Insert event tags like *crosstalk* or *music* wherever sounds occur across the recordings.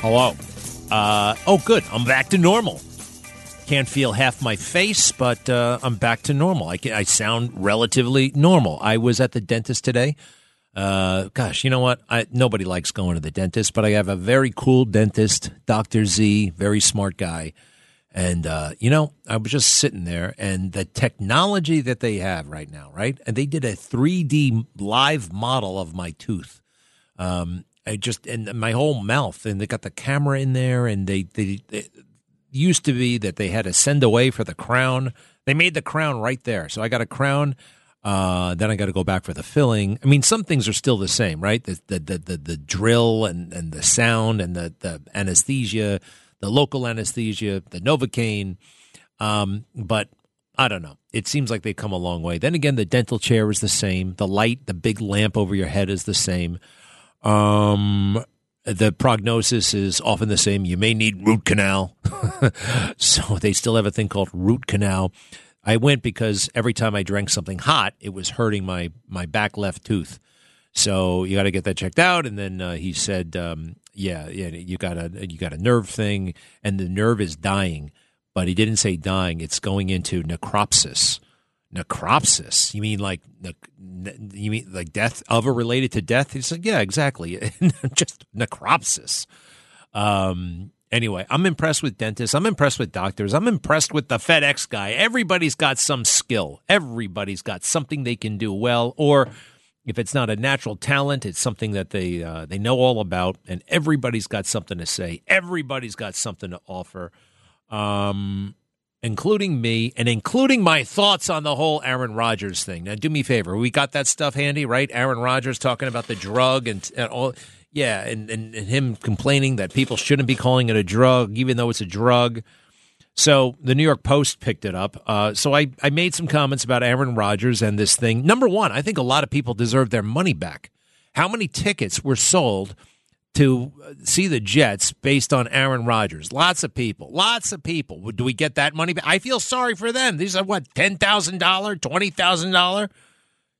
Hello. Uh, oh, good. I'm back to normal. Can't feel half my face, but uh, I'm back to normal. I, can, I sound relatively normal. I was at the dentist today. Uh, gosh, you know what? I, nobody likes going to the dentist, but I have a very cool dentist, Dr. Z, very smart guy. And, uh, you know, I was just sitting there and the technology that they have right now, right? And they did a 3D live model of my tooth. Um, I just, and my whole mouth, and they got the camera in there, and they, they, they used to be that they had to send away for the crown. They made the crown right there. So I got a crown. Uh, then I got to go back for the filling. I mean, some things are still the same, right? The the the, the, the drill and, and the sound and the, the anesthesia, the local anesthesia, the Novocaine. Um, but I don't know. It seems like they've come a long way. Then again, the dental chair is the same. The light, the big lamp over your head is the same. Um, the prognosis is often the same. You may need root canal. *laughs* so they still have a thing called root canal. I went because every time I drank something hot, it was hurting my, my back left tooth. So you got to get that checked out. And then uh, he said, um, yeah, yeah, you got a you got a nerve thing, and the nerve is dying. But he didn't say dying; it's going into necropsis. Necropsis? You mean like you mean like death of or related to death? He said, yeah, exactly, *laughs* just necropsis. Um, anyway, I'm impressed with dentists. I'm impressed with doctors. I'm impressed with the FedEx guy. Everybody's got some skill. Everybody's got something they can do well, or if it's not a natural talent, it's something that they uh, they know all about, and everybody's got something to say. Everybody's got something to offer, um, including me, and including my thoughts on the whole Aaron Rodgers thing. Now, do me a favor, we got that stuff handy, right? Aaron Rodgers talking about the drug and, and all. Yeah, and, and, and him complaining that people shouldn't be calling it a drug, even though it's a drug. So the New York Post picked it up. Uh, so I, I made some comments about Aaron Rodgers and this thing. Number one, I think a lot of people deserve their money back. How many tickets were sold to see the Jets based on Aaron Rodgers? Lots of people. Lots of people. Do we get that money back? I feel sorry for them. These are what, $10,000, $20,000?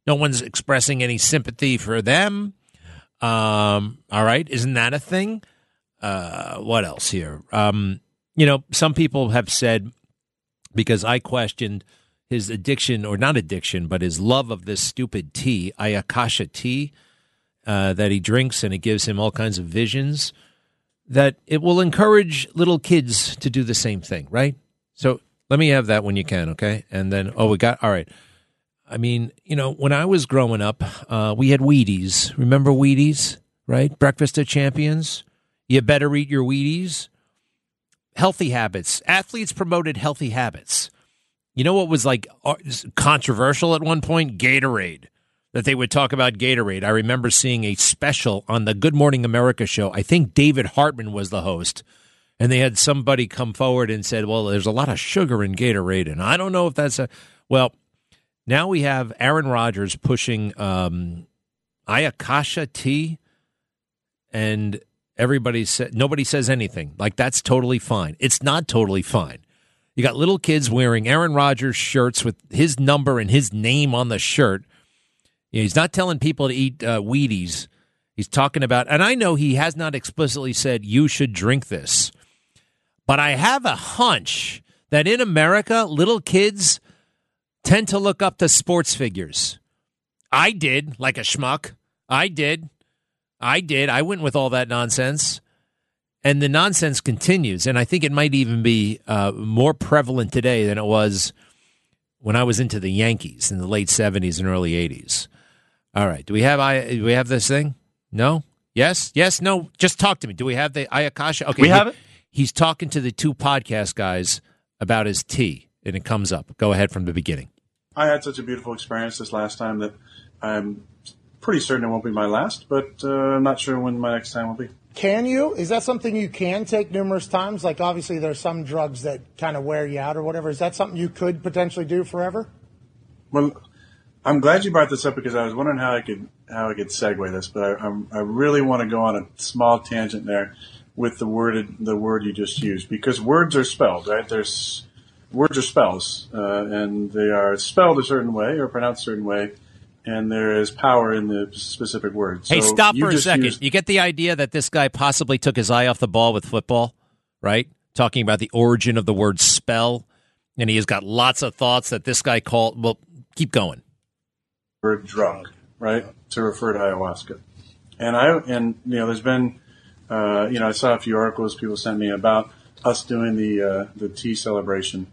No one's expressing any sympathy for them. Um, all right. Isn't that a thing? Uh, what else here? Um, you know, some people have said because I questioned his addiction, or not addiction, but his love of this stupid tea, Ayakasha tea, uh, that he drinks, and it gives him all kinds of visions. That it will encourage little kids to do the same thing, right? So let me have that when you can, okay? And then, oh, we got all right. I mean, you know, when I was growing up, uh, we had Wheaties. Remember Wheaties, right? Breakfast of Champions. You better eat your Wheaties healthy habits. Athletes promoted healthy habits. You know what was like uh, controversial at one point? Gatorade. That they would talk about Gatorade. I remember seeing a special on the Good Morning America show. I think David Hartman was the host. And they had somebody come forward and said, well, there's a lot of sugar in Gatorade. And I don't know if that's a. Well, now we have Aaron Rodgers pushing um, Ayakasha tea. And everybody said nobody says anything. Like that's totally fine. It's not totally fine. You got little kids wearing Aaron Rodgers shirts with his number and his name on the shirt. You know, he's not telling people to eat uh, Wheaties. He's talking about, and I know he has not explicitly said you should drink this, but I have a hunch that in America, little kids tend to look up to sports figures. I did, like a schmuck. I did. I did. I went with all that nonsense. And the nonsense continues. And I think it might even be uh, more prevalent today than it was when I was into the Yankees in the late 70s and early 80s. All right. Do we have I do we have this thing? No? Yes? Yes? No? Just talk to me. Do we have the Ayakasha? Okay. We have it. He's talking to the two podcast guys about his tea, and it comes up. Go ahead from the beginning. I had such a beautiful experience this last time that I'm pretty certain it won't be my last, but uh, I'm not sure when my next time will be. Can you? Is that something you can take numerous times? Like, obviously, there's some drugs that kind of wear you out or whatever. Is that something you could potentially do forever? Well, I'm glad you brought this up because I was wondering how I could how I could segue this, but I, I'm, I really want to go on a small tangent there with the word the word you just used because words are spelled right. There's words are spells, uh, and they are spelled a certain way or pronounced a certain way and there is power in the specific words. Hey, So stop for a second. used- You get the idea that this guy possibly took his eye off the ball with football, right? Talking about the origin of the word spell, and he has got lots of thoughts that this guy called. Well, keep going. word drug, right, to refer to ayahuasca. And I and you know, there's been, uh, you know, I saw a few articles people sent me about us doing the uh, the tea celebration,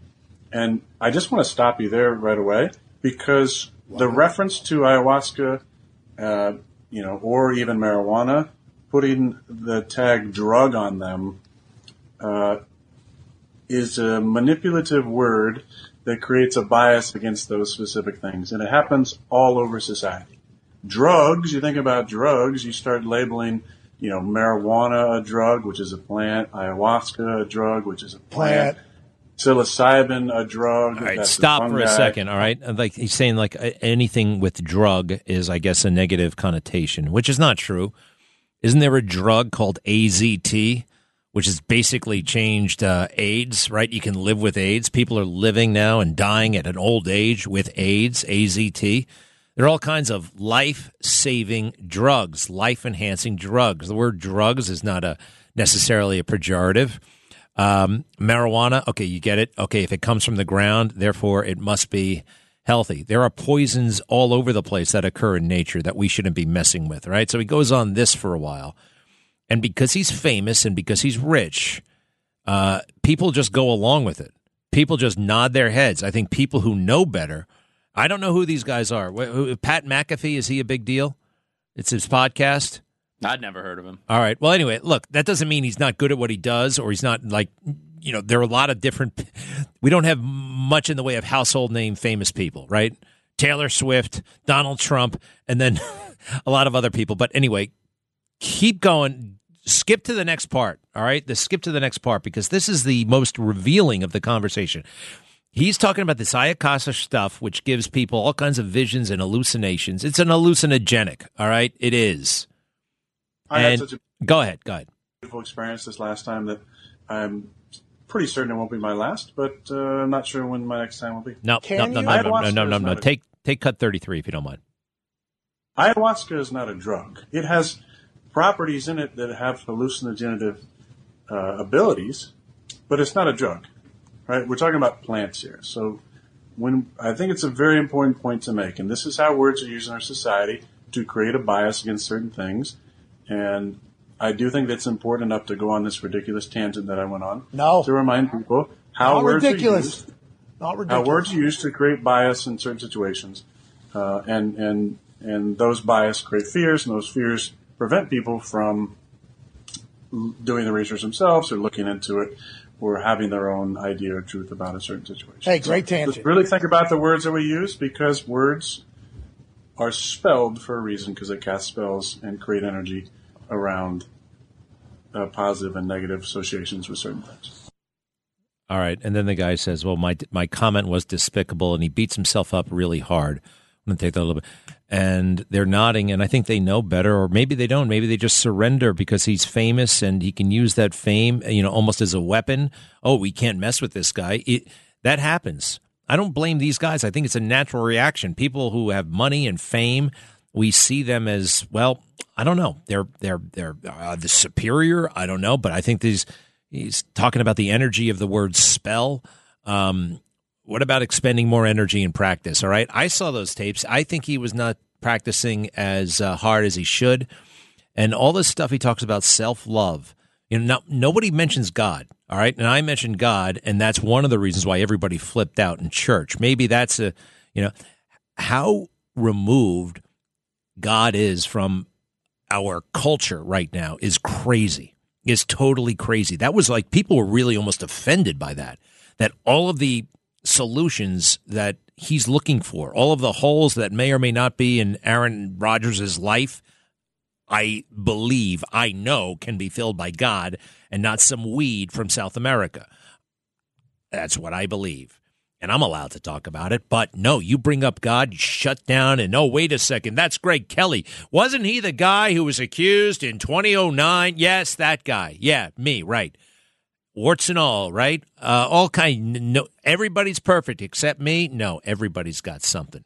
and I just want to stop you there right away because the reference to ayahuasca, uh, you know, or even marijuana, putting the tag drug on them, uh, is a manipulative word that creates a bias against those specific things. And it happens all over society. Drugs, you think about drugs, you start labeling, you know, marijuana a drug, which is a plant, ayahuasca a drug, which is a plant, Plant. Psilocybin a drug. All right, stop for a second. All right, like he's saying, like anything with drug is, I guess, a negative connotation, which is not true. Isn't there a drug called AZT, which has basically changed uh, AIDS? Right, you can live with AIDS. People are living now and dying at an old age with AIDS. AZT. There are all kinds of life-saving drugs, life-enhancing drugs. The word drugs is not a necessarily a pejorative. Um, marijuana, okay, you get it. Okay, if it comes from the ground, therefore it must be healthy. There are poisons all over the place that occur in nature that we shouldn't be messing with, right? So he goes on this for a while. And because he's famous and because he's rich, uh, people just go along with it. People just nod their heads. I think people who know better, I don't know who these guys are. Pat McAfee, is he a big deal? It's his podcast. I'd never heard of him. All right. Well, anyway, look, that doesn't mean he's not good at what he does or he's not like, you know, there are a lot of different, *laughs* we don't have much in the way of household name famous people, right? Taylor Swift, Donald Trump, and then *laughs* a lot of other people. But anyway, keep going. Skip to the next part. All right. The skip to the next part because this is the most revealing of the conversation. He's talking about this ayahuasca stuff, which gives people all kinds of visions and hallucinations. It's an hallucinogenic. All right. It is. I had such a Go ahead. Go ahead. beautiful experience this last time that I'm pretty certain it won't be my last, but uh, I'm not sure when my next time will be. No, Can no, no, no, no, no, no, no, no. Take take cut thirty three if you don't mind. Ayahuasca is not a drug. It has properties in it that have hallucinogenic uh, abilities, but it's not a drug, right? We're talking about plants here. So when I think it's a very important point to make, and this is how words are used in our society to create a bias against certain things. And I do think that's important enough to go on this ridiculous tangent that I went on. No. To remind people how Not words are ridiculous. used Not ridiculous. how words are used to create bias in certain situations, uh, and and and those bias create fears, and those fears prevent people from doing the research themselves or looking into it or having their own idea or truth about a certain situation. Hey, great So tangent. Just really think about the words that we use because words are spelled for a reason because they cast spells and create energy around uh, positive and negative associations with certain things. All right, and then the guy says, "Well, my my comment was despicable," and he beats himself up really hard. I'm gonna take that a little bit, and they're nodding, and I think they know better, or maybe they don't. Maybe they just surrender because he's famous and he can use that fame, you know, almost as a weapon. Oh, we can't mess with this guy. It, that happens. I don't blame these guys. I think it's a natural reaction. People who have money and fame, we see them as well. I don't know. They're they're they're uh, the superior. I don't know, but I think these. He's talking about the energy of the word spell. Um, what about expending more energy in practice? All right. I saw those tapes. I think he was not practicing as uh, hard as he should. And all this stuff he talks about self love. You know, now, nobody mentions God. All right. And I mentioned God, and that's one of the reasons why everybody flipped out in church. Maybe that's a, you know, how removed God is from our culture right now is crazy. Is totally crazy. That was like people were really almost offended by that. That all of the solutions that he's looking for, all of the holes that may or may not be in Aaron Rodgers' life, I believe, I know, can be filled by God and not some weed from South America. That's what I believe. And I'm allowed to talk about it. But no, you bring up God, you shut down, and oh, wait a second. That's Greg Kelly. Wasn't he the guy who was accused in 2009? Yes, that guy. Yeah, me, right. Warts and all, right? Uh, all kind. No, everybody's perfect except me. No, everybody's got something.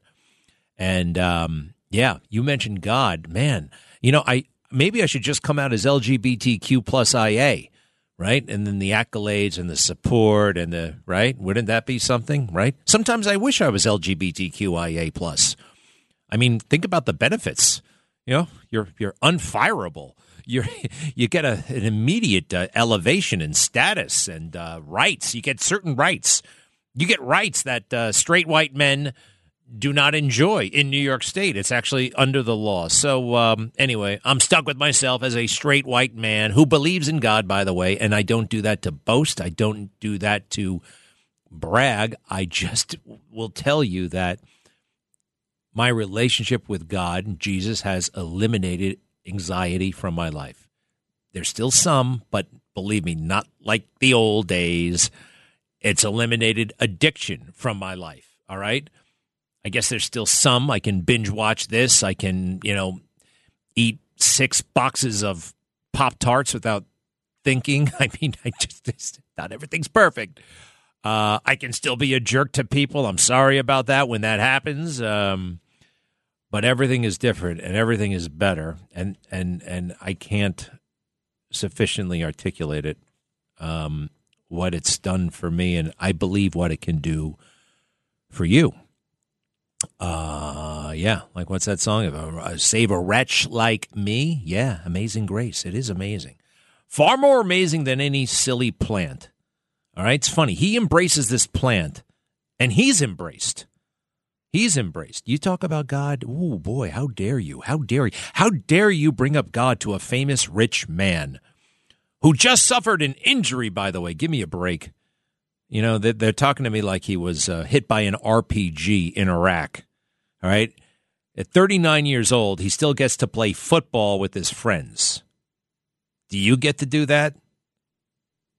And um, Yeah, you mentioned God, man. You know, I maybe I should just come out as LGBTQ plus IA, right? And then the accolades and the support and the right. Wouldn't that be something, right? Sometimes I wish I was LGBTQIA plus. I mean, think about the benefits. You know, you're you're unfireable. You're *laughs* you get a, an immediate uh, elevation in status and uh, rights. You get certain rights. You get rights that uh, straight white men do not enjoy in New York State. It's actually under the law. So, um, anyway, I'm stuck with myself as a straight white man who believes in God, by the way, and I don't do that to boast. I don't do that to brag. I just will tell you that my relationship with God, Jesus, has eliminated anxiety from my life. There's still some, but believe me, not like the old days. It's eliminated addiction from my life. All right. I guess there's still some. I can binge watch this. I can, you know, eat six boxes of Pop Tarts without thinking. *laughs* I mean, I just, not everything's perfect. Uh, I can still be a jerk to people. I'm sorry about that when that happens. Um, but everything is different and everything is better. And, and, and I can't sufficiently articulate it, um, what it's done for me. And I believe what it can do for you. Uh, yeah. Like what's that song? Of uh, Save a wretch like me. Yeah. Amazing grace. It is amazing. Far more amazing than any silly plant. All right. It's funny. He embraces this plant and he's embraced. He's embraced. You talk about God. Oh boy, how dare you? How dare you? How dare you bring up God to a famous rich man who just suffered an injury, by the way? Give me a break. You know, they're talking to me like he was uh, hit by an RPG in Iraq. All right. At 39 years old, he still gets to play football with his friends. Do you get to do that?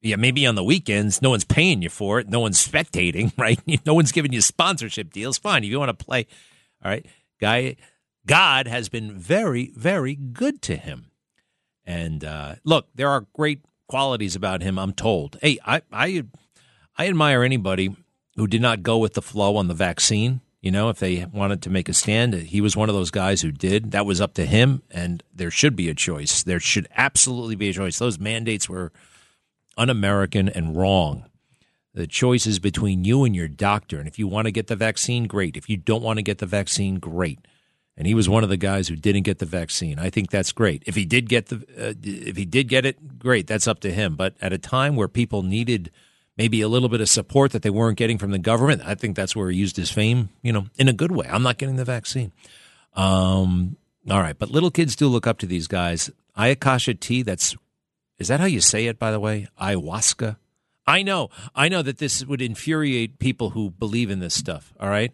Yeah, maybe on the weekends, no one's paying you for it. No one's spectating, *laughs* right? *laughs* No one's giving you sponsorship deals. Fine. If you want to play, all right. Guy, God has been very, very good to him. And uh, look, there are great qualities about him, I'm told. Hey, I, I I admire anybody who did not go with the flow on the vaccine. You know, if they wanted to make a stand, he was one of those guys who did. That was up to him, and there should be a choice. There should absolutely be a choice. Those mandates were un American and wrong. The choice is between you and your doctor. And if you want to get the vaccine, great. If you don't want to get the vaccine, great. And he was one of the guys who didn't get the vaccine. I think that's great. If he did get the, uh, if he did get it, great. That's up to him. But at a time where people needed maybe a little bit of support that they weren't getting from the government. I think that's where he used his fame, you know, in a good way. I'm not getting the vaccine. Um, all right, but little kids do look up to these guys. Ayakasha tea, that's is that how you say it, by the way? Ayahuasca? I know. I know that this would infuriate people who believe in this stuff. All right.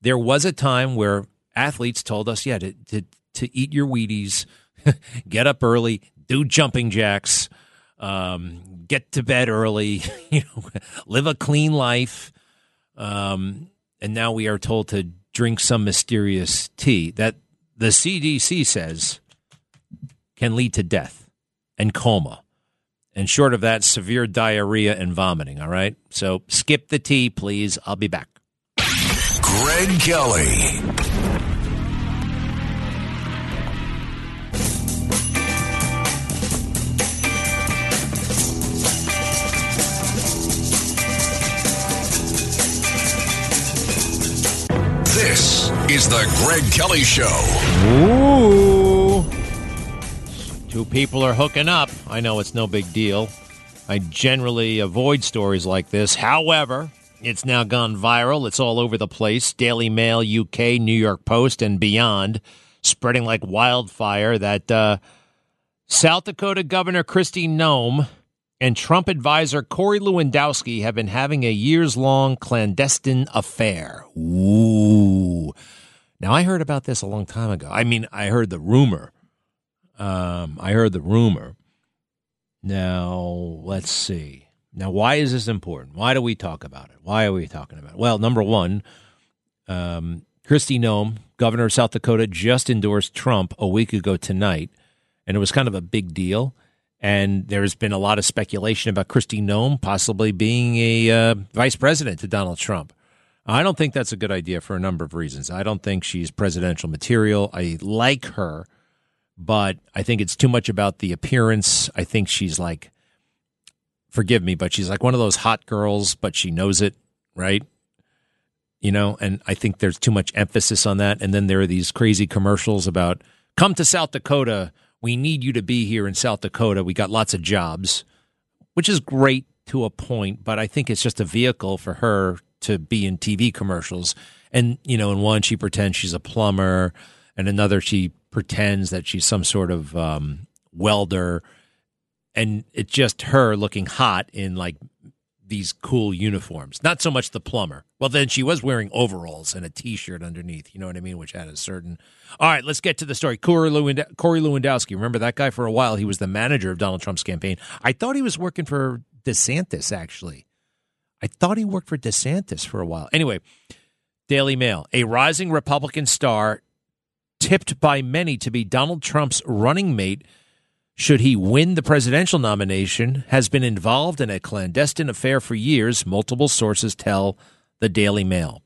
There was a time where athletes told us, yeah, to, to, to eat your Wheaties, *laughs* get up early, do jumping jacks, um, get to bed early, *laughs* you know, live a clean life. Um, and now we are told to drink some mysterious tea that the CDC says can lead to death and coma. And short of that, severe diarrhea and vomiting. All right. So skip the tea, please. I'll be back. Greg Kelly. Is the Greg Kelly Show. Ooh. Two people are hooking up. I know it's no big deal. I generally avoid stories like this. However, it's now gone viral. It's all over the place. Daily Mail, UK, New York Post, and beyond, spreading like wildfire that uh, South Dakota Governor Kristi Noem and Trump advisor Corey Lewandowski have been having a years long clandestine affair. Ooh. Now, I heard about this a long time ago. I mean, I heard the rumor. Um, I heard the rumor. Now, let's see. Now, why is this important? Why do we talk about it? Why are we talking about it? Well, number one, um, Kristi Noem, governor of South Dakota, just endorsed Trump a week ago tonight, and it was kind of a big deal. And there's been a lot of speculation about Kristi Noem possibly being a uh, vice president to Donald Trump. I don't think that's a good idea for a number of reasons. I don't think she's presidential material. I like her, but I think it's too much about the appearance. I think she's like, forgive me, but she's like one of those hot girls, but she knows it, right? You know, and I think there's too much emphasis on that. And then there are these crazy commercials about come to South Dakota. We need you to be here in South Dakota. We got lots of jobs, which is great to a point, but I think it's just a vehicle for her to be in TV commercials. And, you know, in one, she pretends she's a plumber, and another, she pretends that she's some sort of um, welder. And it's just her looking hot in like these cool uniforms. Not so much the plumber. Well, then she was wearing overalls and a t-shirt underneath. You know what I mean? Which had a certain. All right, let's get to the story. Corey, Lewand- Corey Lewandowski. Remember that guy for a while? He was the manager of Donald Trump's campaign. I thought he was working for DeSantis. Actually, I thought he worked for DeSantis for a while. Anyway, Daily Mail. A rising Republican star, tipped by many to be Donald Trump's running mate should he win the presidential nomination, has been involved in a clandestine affair for years, multiple sources tell the Daily Mail.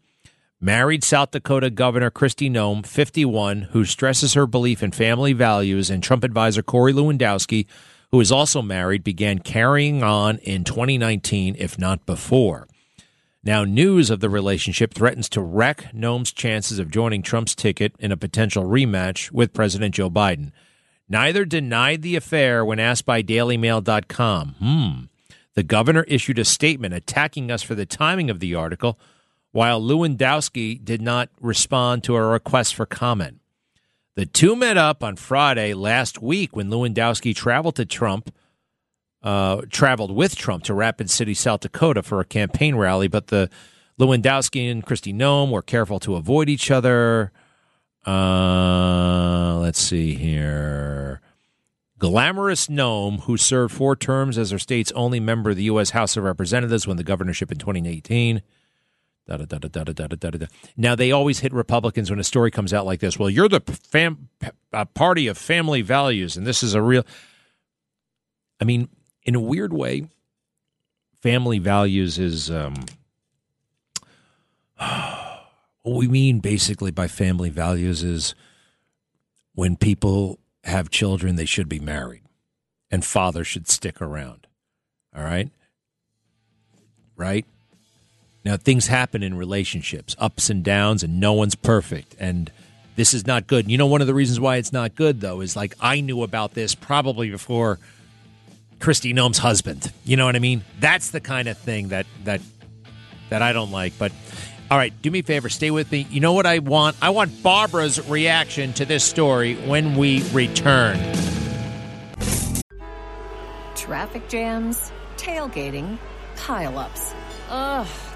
Married South Dakota Governor Kristi Noem, 51, who stresses her belief in family values, and Trump advisor Corey Lewandowski, who is also married, began carrying on in 2019, if not before. Now, news of the relationship threatens to wreck Noem's chances of joining Trump's ticket in a potential rematch with President Joe Biden. Neither denied the affair when asked by DailyMail.com. Hmm. The governor issued a statement attacking us for the timing of the article, while Lewandowski did not respond to a request for comment. The two met up on Friday last week when Lewandowski traveled to Trump, uh, traveled with Trump to Rapid City, South Dakota for a campaign rally, but the Lewandowski and Kristi Noem were careful to avoid each other. Uh, let's see here. Glamorous Noem, who served four terms as our state's only member of the U.S. House of Representatives, won the governorship in 2018. Da, da, da, da, da, da, da, da. Now, they always hit Republicans when a story comes out like this. Well, you're the fam- party of family values, and this is a real. I mean, in a weird way, family values is. Um, *sighs* what we mean basically by family values is when people have children, they should be married, and father should stick around. All right? Right? Now, things happen in relationships, ups and downs, and no one's perfect. And this is not good. You know, one of the reasons why it's not good, though, is like I knew about this probably before Kristi Noem's husband. You know what I mean? That's the kind of thing that that that I don't like. But all right, do me a favor, stay with me. You know what I want? I want Barbara's reaction to this story when we return. Traffic jams, tailgating, pileups. Ugh,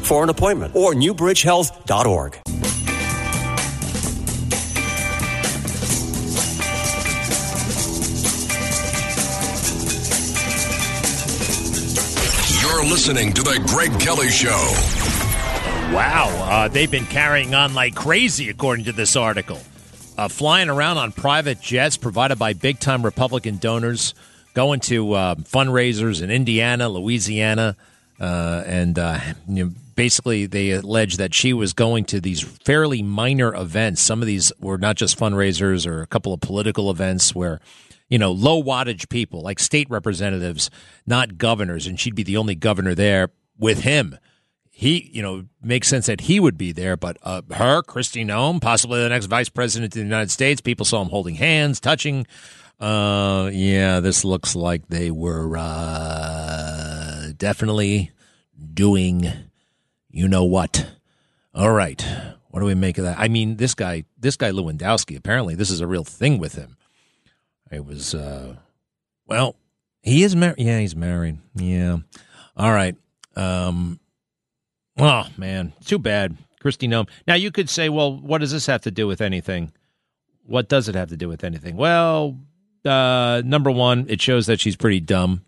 for an appointment or newbridgehealth.org. You're listening to The Greg Kelly Show. Wow, uh, they've been carrying on like crazy, according to this article. Uh, flying around on private jets provided by big time Republican donors, going to uh, fundraisers in Indiana, Louisiana, uh, and uh, you know, basically they allege that she was going to these fairly minor events. Some of these were not just fundraisers or a couple of political events where you know, low wattage people like state representatives, not governors, and she'd be the only governor there with him. he, you know, makes sense that he would be there, but uh, her, Kristi Noem, possibly the next vice president of the United States. People saw him holding hands, touching. Uh, yeah, this looks like they were uh, definitely doing, you know what. All right, what do we make of that? I mean, this guy, this guy Lewandowski. Apparently, this is a real thing with him. It was, uh, well, he is married. Yeah, he's married. Yeah. All right. Um, Oh man, too bad, Kristi Noem. Now you could say, well, what does this have to do with anything? What does it have to do with anything? Well, uh, number one, it shows that she's pretty dumb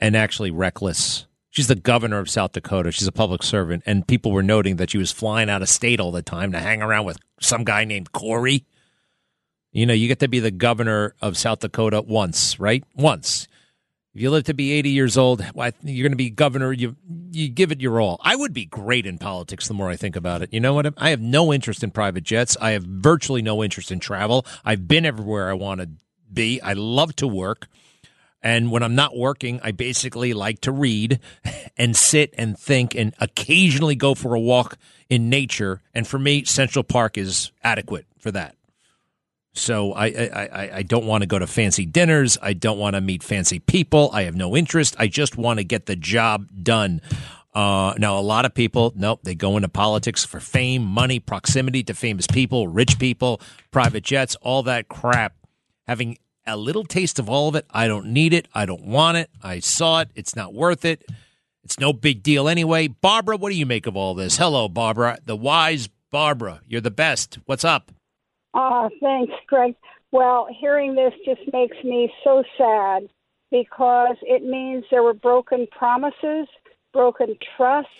and actually reckless. She's the governor of South Dakota. She's a public servant, and people were noting that she was flying out of state all the time to hang around with some guy named Corey. You know, you get to be the governor of South Dakota once, right? Once. If you live to be 80 years old, you're going to be governor. You you give it your all. I would be great in politics the more I think about it. You know what? I have no interest in private jets. I have virtually no interest in travel. I've been everywhere I want to be. I love to work. And when I'm not working, I basically like to read *laughs* and sit and think and occasionally go for a walk in nature. And for me, Central Park is adequate for that. So I, I, I don't want to go to fancy dinners. I don't want to meet fancy people. I have no interest. I just want to get the job done. Uh, now, a lot of people, nope, they go into politics for fame, money, proximity to famous people, rich people, private jets, all that crap. Having a little taste of all of it, I don't need it. I don't want it. I saw it. It's not worth it. It's no big deal anyway. Barbara, what do you make of all this? Hello, Barbara, the wise Barbara. You're the best. What's up? Ah, uh, thanks, Greg. Well, hearing this just makes me so sad because it means there were broken promises, broken trusts,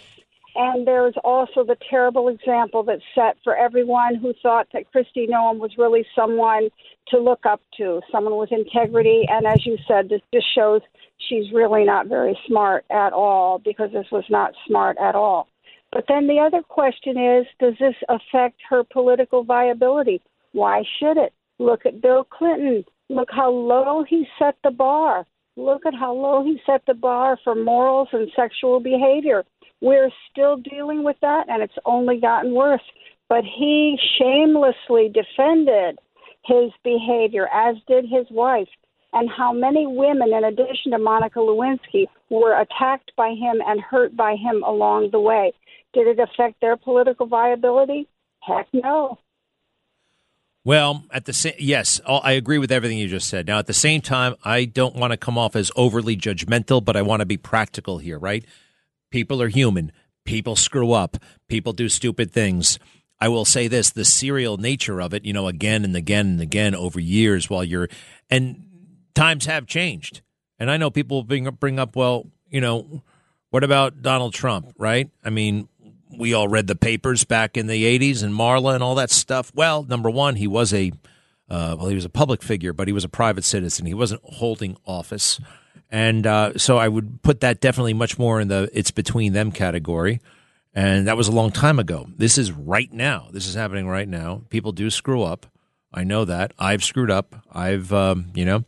and there's also the terrible example that's set for everyone who thought that Kristi Noem was really someone to look up to, someone with integrity. And as you said, this just shows she's really not very smart at all because this was not smart at all. But then the other question is does this affect her political viability? Why should it? Look at Bill Clinton. Look how low he set the bar. Look at how low he set the bar for morals and sexual behavior. We're still dealing with that, and it's only gotten worse. But he shamelessly defended his behavior, as did his wife. And how many women, in addition to Monica Lewinsky, were attacked by him and hurt by him along the way. Did it affect their political viability? Heck no. Well, at the same yes, oh, I agree with everything you just said. Now, at the same time, I don't want to come off as overly judgmental, but I want to be practical here, right? People are human. People screw up. People do stupid things. I will say this: the serial nature of it, you know, again and again and again over years, while you're and times have changed. And I know people bring bring up, well, you know, what about Donald Trump, right? I mean, we all read the papers back in the 80s and Marla and all that stuff. Well, number one, he was a uh, well, he was a public figure, but he was a private citizen. He wasn't holding office, and uh, so I would put that definitely much more in the it's between them category. And that was a long time ago. This is right now. This is happening right now. People do screw up. I know that. I've screwed up. I've um, you know.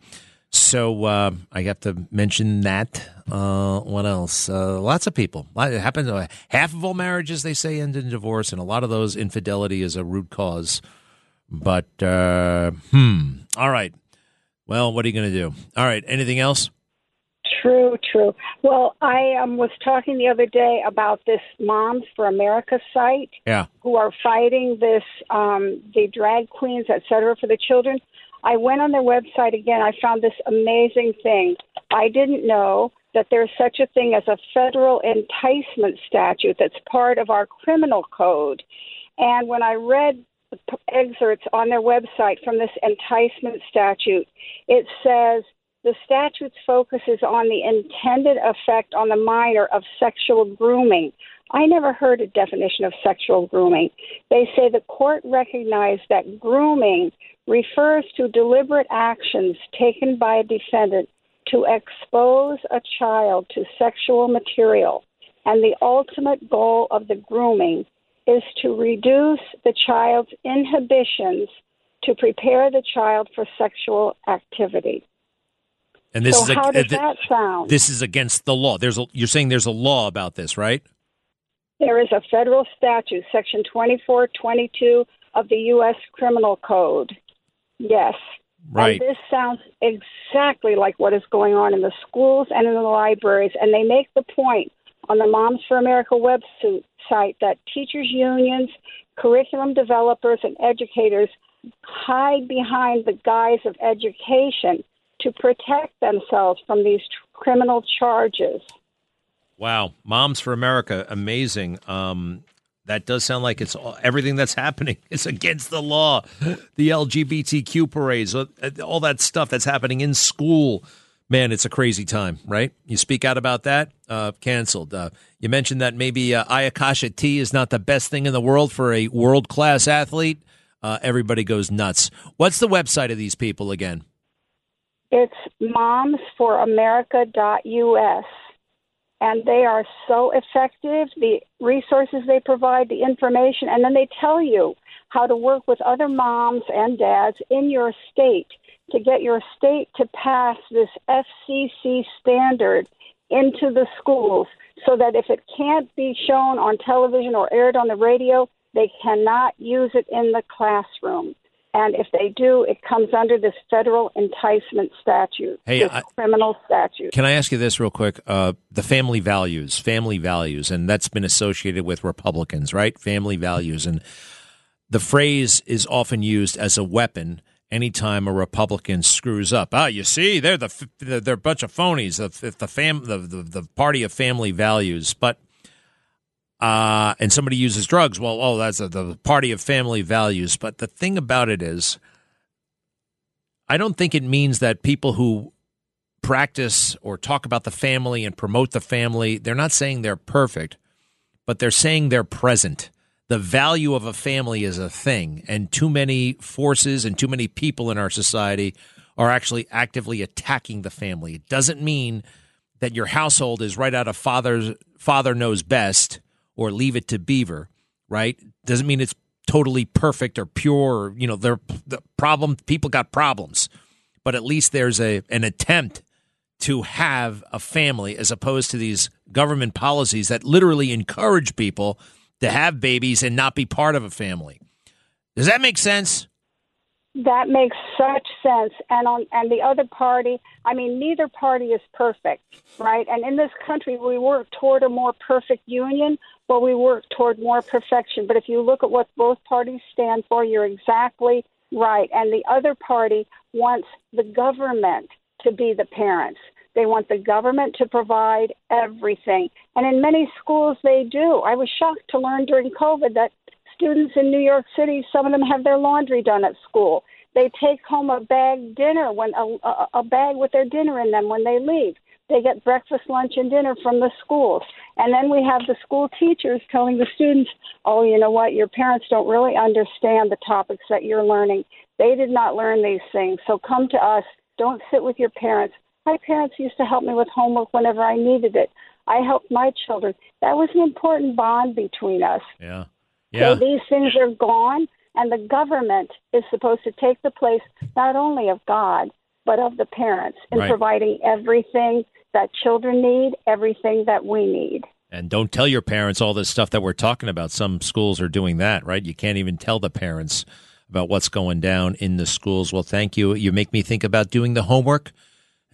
So uh, I have to mention that. Uh, what else? Uh, lots of people. It happens. Uh, half of all marriages they say end in divorce, and a lot of those infidelity is a root cause. But uh, hmm. All right. Well, what are you going to do? All right. Anything else? True, true. Well, I um, was talking the other day about this Moms for America site. Yeah. Who are fighting this, um, the drag queens, et cetera, for the children. I went on their website again. I found this amazing thing. I didn't know that there's such a thing as a federal enticement statute that's part of our criminal code. And when I read excerpts on their website from this enticement statute, it says the statute's focus is on the intended effect on the minor of sexual grooming. I never heard a definition of sexual grooming. They say the court recognized that grooming refers to deliberate actions taken by a defendant to expose a child to sexual material, and the ultimate goal of the grooming is to reduce the child's inhibitions to prepare the child for sexual activity. And this so is a, how uh, does that sound? This is against the law. There's a, you're saying there's a law about this, right? There is a federal statute, Section 2422 of the U.S. Criminal Code. Yes. Right. And this sounds exactly like what is going on in the schools and in the libraries. And they make the point on the Moms for America website that teachers' unions, curriculum developers, and educators hide behind the guise of education to protect themselves from these criminal charges. Wow, Moms for America, amazing. Um, that does sound like it's all, everything that's *laughs* happening is against the law. The LGBTQ parades, uh, all that stuff that's happening in school. Man, it's a crazy time, right? You speak out about that, uh, canceled. Uh, you mentioned that maybe uh, Ayakasha tea is not the best thing in the world for a world class athlete. Uh, everybody goes nuts. What's the website of these people again? It's momsforamerica.us. And they are so effective. The resources they provide, the information, and then they tell you how to work with other moms and dads in your state to get your state to pass this FCC standard into the schools so that if it can't be shown on television or aired on the radio, they cannot use it in the classroom. And if they do, it comes under this federal enticement statute, Hey, this I- criminal statute. Can I ask you this real quick? Uh, the family values, family values, and that's been associated with Republicans, right? Family values. And the phrase is often used as a weapon anytime a Republican screws up. Ah, you see, they're the they're they're a bunch of phonies. The the fam the, the the party of family values, but. Uh, and somebody uses drugs. Well, oh, that's a, the party of family values. But the thing about it is, I don't think it means that people who practice or talk about the family and promote the family, they're not saying they're perfect, but they're saying they're present. The value of a family is a thing, and too many forces and too many people in our society are actually actively attacking the family. It doesn't mean that your household is right out of father's father knows best or leave it to beaver, right? Doesn't mean it's totally perfect or pure you know, they're the problem people got problems. But at least there's a an attempt to have a family as opposed to these government policies that literally encourage people to have babies and not be part of a family. Does that make sense? That makes such sense. And on and the other party, I mean, neither party is perfect, right? And in this country, we work toward a more perfect union, but we work toward more perfection. But if you look at what both parties stand for, you're exactly right. And the other party wants the government to be the parents. They want the government to provide everything. And in many schools, they do. I was shocked to learn during COVID that students in New York City, some of them have their laundry done at school. They take home a bag dinner when a, a, a bag with their dinner in them when they leave. They get breakfast, lunch, and dinner from the schools. And then we have the school teachers telling the students, oh, you know what, your parents don't really understand the topics that you're learning. They did not learn these things. So come to us. Don't sit with your parents. My parents used to help me with homework whenever I needed it. I helped my children. That was an important bond between us. Yeah. Yeah. So these things are gone, and the government is supposed to take the place not only of God, but of the parents in Right. providing everything that children need, everything that we need. And don't tell your parents all this stuff that we're talking about. Some schools are doing that, right? You can't even tell the parents about what's going down in the schools. Well, thank you. You make me think about doing the homework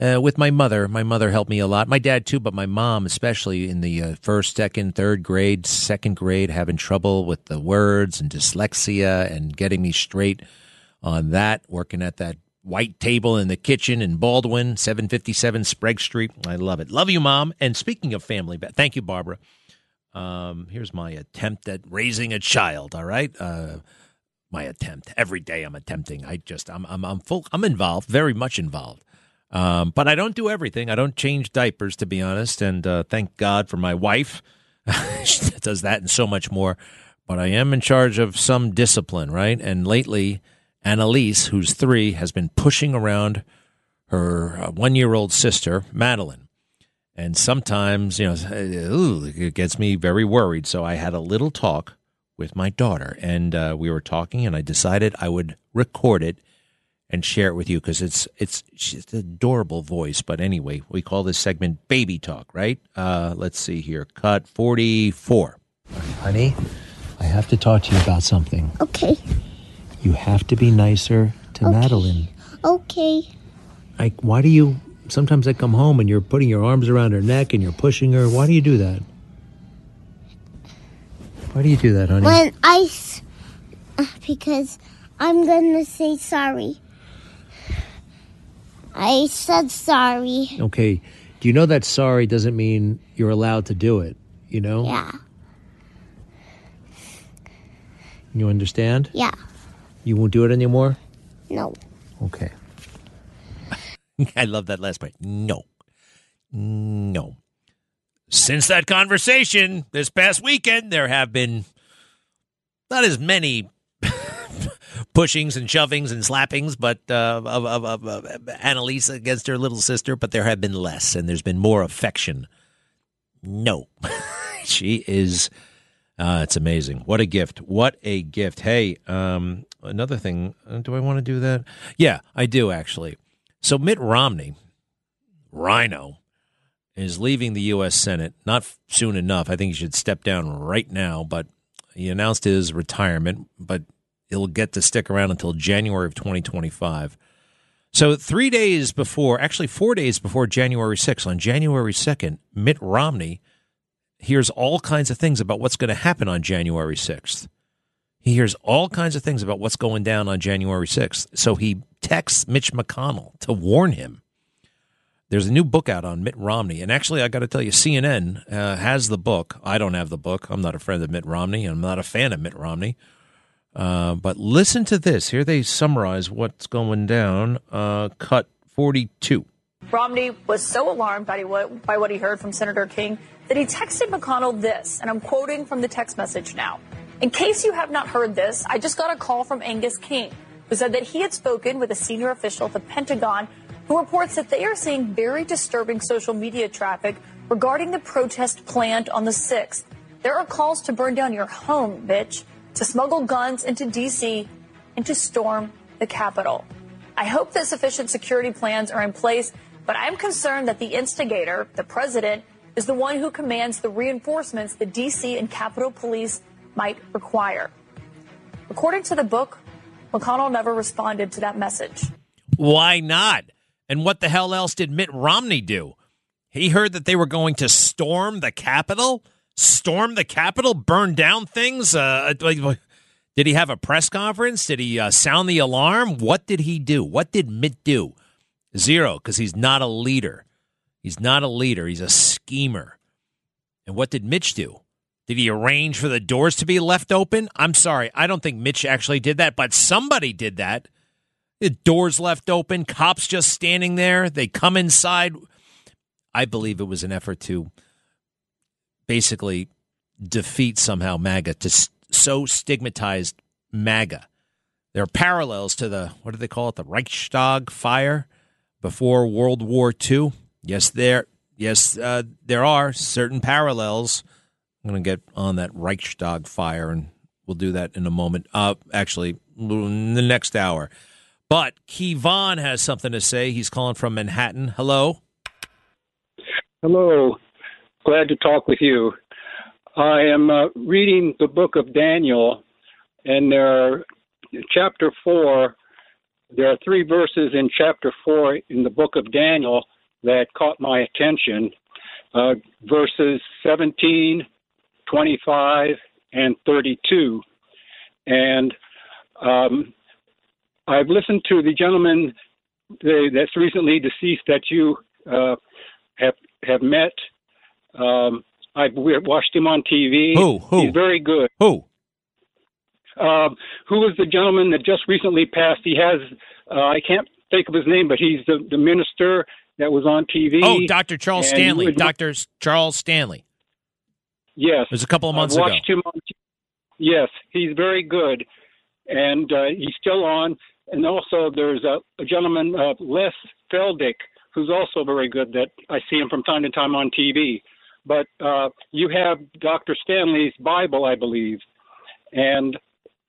uh, with my mother. My mother helped me a lot. My dad too, but my mom, especially in the uh, first, second, third grade, second grade, having trouble with the words and dyslexia and getting me straight on that. Working at that white table in the kitchen in Baldwin, 757 Sprague Street. I love it. Love you, mom. And speaking of family, thank you, Barbara. Um, here's my attempt at raising a child. All right. Uh, my attempt every day. I'm attempting. I just I'm I'm I'm full. I'm involved, very much involved. Um, but I don't do everything. I don't change diapers, to be honest. And uh, thank God for my wife. *laughs* she does that and so much more. But I am in charge of some discipline, right? And lately, Annalise, who's three, has been pushing around her uh, one year old sister, Madeline. And sometimes, you know, it gets me very worried. So I had a little talk with my daughter, and uh, we were talking, and I decided I would record it and share it with you because it's it's she's an adorable voice. But anyway, we call this segment "Baby Talk," right? Uh, let's see here, cut forty four. Honey, I have to talk to you about something. Okay. You have to be nicer to Okay. Madeline. Okay. Like, why do you? Sometimes I come home and you're putting your arms around her neck and you're pushing her. Why do you do that? Why do you do that, honey? When I. Because I'm gonna say sorry. I said sorry. Okay. Do you know that sorry doesn't mean you're allowed to do it? You know? Yeah. You understand? Yeah. You won't do it anymore? No. Okay. *laughs* I love that last part. No. No. Since that conversation this past weekend, there have been not as many *laughs* pushings and shovings and slappings, but uh, of, of, of, of Annalise against her little sister, but there have been less, and there's been more affection. No. *laughs* she is. Uh, it's amazing. What a gift. What a gift. Hey, um, another thing. uh, Do I want to do that? Yeah, I do actually. So Mitt Romney, RINO, is leaving the U.S. Senate. Not soon enough. I think he should step down right now. But he announced his retirement, but he'll get to stick around until January of 2025. So three days before, actually four days before January 6th, on January 2nd, Mitt Romney hears all kinds of things about what's going to happen on January 6th. He hears all kinds of things about what's going down on January 6th. So he texts Mitch McConnell to warn him. There's a new book out on Mitt Romney. And actually, I got to tell you, CNN uh, has the book. I don't have the book. I'm not a friend of Mitt Romney. I'm not a fan of Mitt Romney. Uh, but listen to this. Here they summarize what's going down. Uh, cut 42. Romney was so alarmed by what, by what he heard from Senator King that he texted McConnell this, and I'm quoting from the text message now. In case you have not heard this, I just got a call from Angus King, who said that he had spoken with a senior official at the Pentagon who reports that they are seeing very disturbing social media traffic regarding the protest planned on the 6th. There are calls to burn down your home, bitch, to smuggle guns into D.C., and to storm the Capitol. I hope that sufficient security plans are in place, but I'm concerned that the instigator, the president, is the one who commands the reinforcements the D.C. and Capitol Police might require. According to the book, McConnell never responded to that message. Why not? And what the hell else did Mitt Romney do? He heard that they were going to storm the Capitol, storm the Capitol, burn down things. Uh, like, did he have a press conference? Did he uh, sound the alarm? What did he do? What did Mitt do? Zero, because he's not a leader. He's not a leader. He's a schemer. And what did Mitch do? Did he arrange for the doors to be left open? I'm sorry, I don't think Mitch actually did that, but somebody did that. The doors left open, cops just standing there. They come inside. I believe it was an effort to basically defeat somehow MAGA, to so stigmatize MAGA. There are parallels to the, what do they call it, the Reichstag fire before World War II. Yes, there, yes, uh, there are certain parallels. I'm going to get on that Reichstag fire, and we'll do that in a moment. Uh, actually, in the next hour. But Kevon has something to say. He's calling from Manhattan. Hello. Hello. Glad to talk with you. I am uh, reading the book of Daniel, and there are chapter four. There are three verses in chapter four in the book of Daniel that caught my attention. Uh, verses 17, 25, and 32. And um, I've listened to the gentleman that's recently deceased that you uh, have have met. Um, I've watched him on TV. Who? Who? He's very good. Who? Um, who was the gentleman that just recently passed? He has uh, I can't think of his name, but he's the, the minister that was on TV. Oh, Dr. Charles Stanley. Dr. Charles Stanley. Yes. It was a couple of months I've ago. watched him on. Yes, he's very good, and uh, he's still on. And also, there's a, a gentleman, uh, Les Feldick, who's also very good. That I see him from time to time on TV. But uh, you have Dr. Stanley's Bible, I believe, and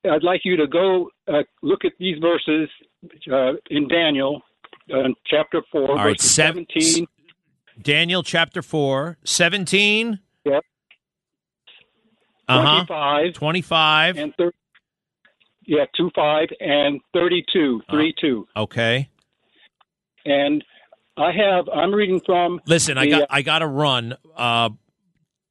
I'd like you to go uh, look at these verses uh, in Daniel, uh, chapter four, All right, verses seven- seventeen. Daniel chapter 4, 17. Yep. Uh Uh-huh. 25, 25. and 30. Yeah, 25 and 32, 32. Okay. And I have, I'm reading from. Listen, I got uh, I got to run. Uh,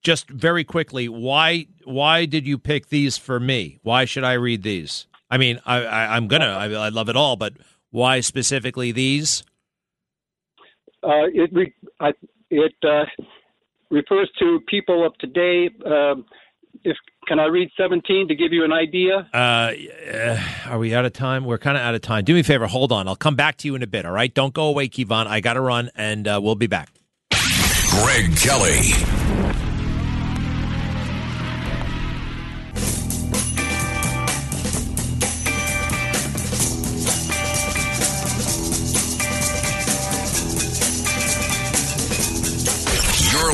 just very quickly, why why did you pick these for me? Why should I read these? I mean, I, I I'm gonna I, I love it all, but why specifically these? Uh, it re- I, it uh, refers to people of today. Um, if can I read 17 to give you an idea? Uh, uh, are we out of time? We're kind of out of time. Do me a favor, hold on. I'll come back to you in a bit. All right, don't go away, Kevon. I got to run, and uh, we'll be back. Greg Kelly.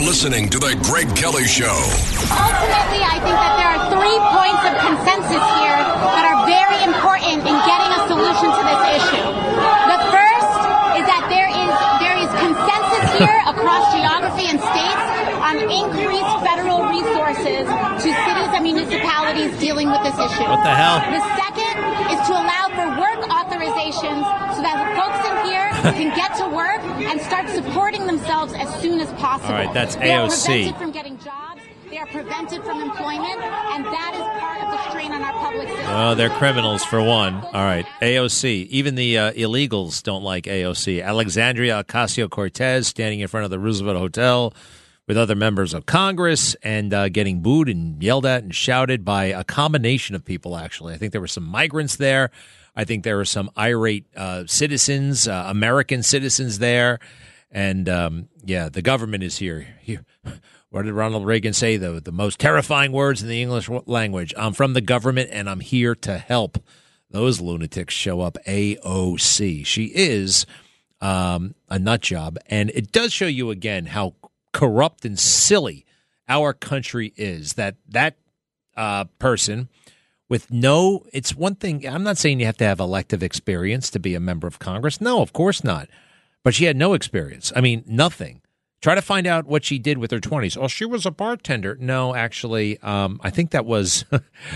Listening to The Greg Kelly Show. Ultimately, I think that there are three points of consensus here that are very important in getting a solution to this issue. The first is that there is there is consensus *laughs* here across geography and states on increased federal resources to cities and municipalities dealing with this issue. What the hell? The second is to allow for work authorizations so that folks in here can get to work and start supporting themselves as soon as possible. All right, that's AOC. They are prevented from getting jobs. They are prevented from employment, and that is part of the strain on our public system. Oh, they're criminals for one. All right, AOC. Even the uh, illegals don't like AOC. Alexandria Ocasio Cortez standing in front of the Roosevelt Hotel with other members of Congress and uh, getting booed and yelled at and shouted by a combination of people. Actually, I think there were some migrants there. I think there were some irate uh, citizens, uh, American citizens there, and um, yeah, the government is here. Here, *laughs* what did Ronald Reagan say? The the most terrifying words in the English language. I'm from the government, and I'm here to help. Those lunatics show up. AOC. She is um, a nut job, and it does show you again how corrupt and silly our country is. That that uh, person with no it's one thing i'm not saying you have to have elective experience to be a member of congress. No of course not. But she had no experience. I mean nothing. Try to find out what she did with her 20s oh she was a bartender. No actually um, i think that was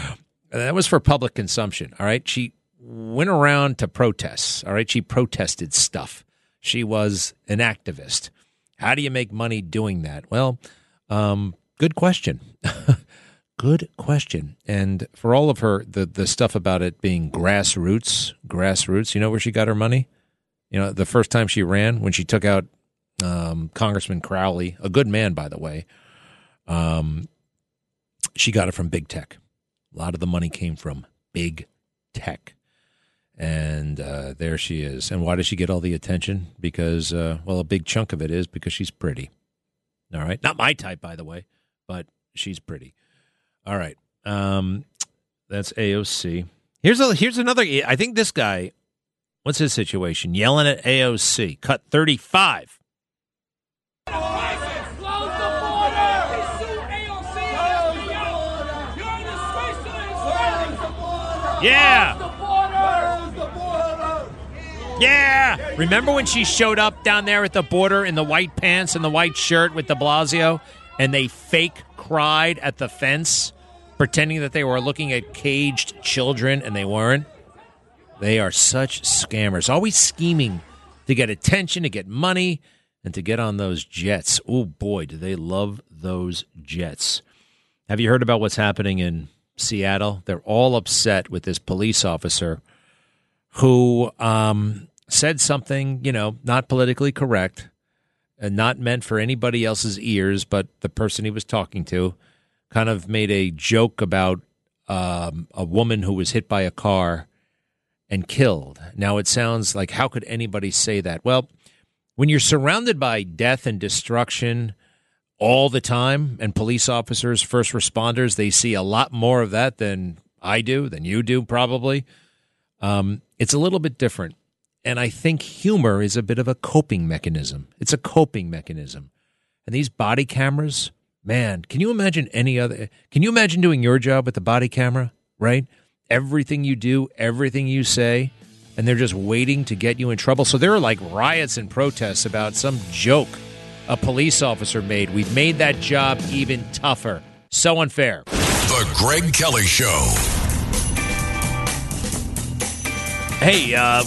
*laughs* that was for public consumption all right? She went around to protests all right? She protested stuff. She was an activist. How do you make money doing that? Well um, good question *laughs* Good question. And for all of her the the stuff about it being grassroots, grassroots, you know where she got her money? You know, the first time she ran when she took out um, Congressman Crowley, a good man by the way. Um, she got it from big tech. A lot of the money came from big tech. And uh, there she is. And why does she get all the attention? Because, uh, well, a big chunk of it is because she's pretty. All right. Not my type, by the way, but she's pretty. All right. Um, that's AOC. Here's a here's another. I think this guy. What's his situation? Yelling at AOC. Cut thirty five. Yeah. Yeah. Remember when she showed up down there at the border in the white pants and the white shirt with de Blasio and they fake cried at the fence, pretending that they were looking at caged children and they weren't? They are such scammers, always scheming to get attention, to get money, and to get on those jets. Oh boy, do they love those jets. Have you heard about what's happening in Seattle? They're all upset with this police officer who um, said something, you know, not politically correct and not meant for anybody else's ears, but the person he was talking to kind of made a joke about um, a woman who was hit by a car and killed. Now it sounds like how could anybody say that? Well, when you're surrounded by death and destruction all the time, and police officers, first responders, they see a lot more of that than I do, than you do, probably. Um, it's a little bit different. And I think humor is a bit of a coping mechanism. It's a coping mechanism. And these body cameras, man, can you imagine any other? Can you imagine doing your job with the body camera, right? Everything you do, everything you say, and they're just waiting to get you in trouble. So there are like riots and protests about some joke a police officer made. We've made that job even tougher. So unfair. The Greg Kelly Show. Hey, uh,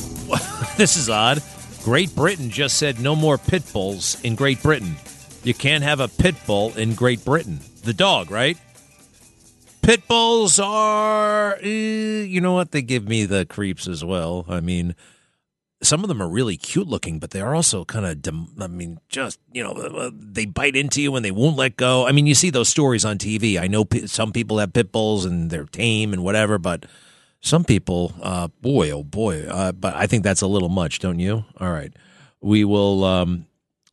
*laughs* this is odd. Great Britain just said no more pit bulls in Great Britain. You can't have a pit bull in Great Britain. The dog, right? Pit bulls are, eh, you know what? They give me the creeps as well. I mean, some of them are really cute looking, but they are also kind of, I mean, just, you know, uh, they bite into you and they won't let go. I mean, you see those stories on TV. I know p- some people have pit bulls and they're tame and whatever, but some people, uh, boy, oh boy. Uh, but I think that's a little much, don't you? All right. We will, um,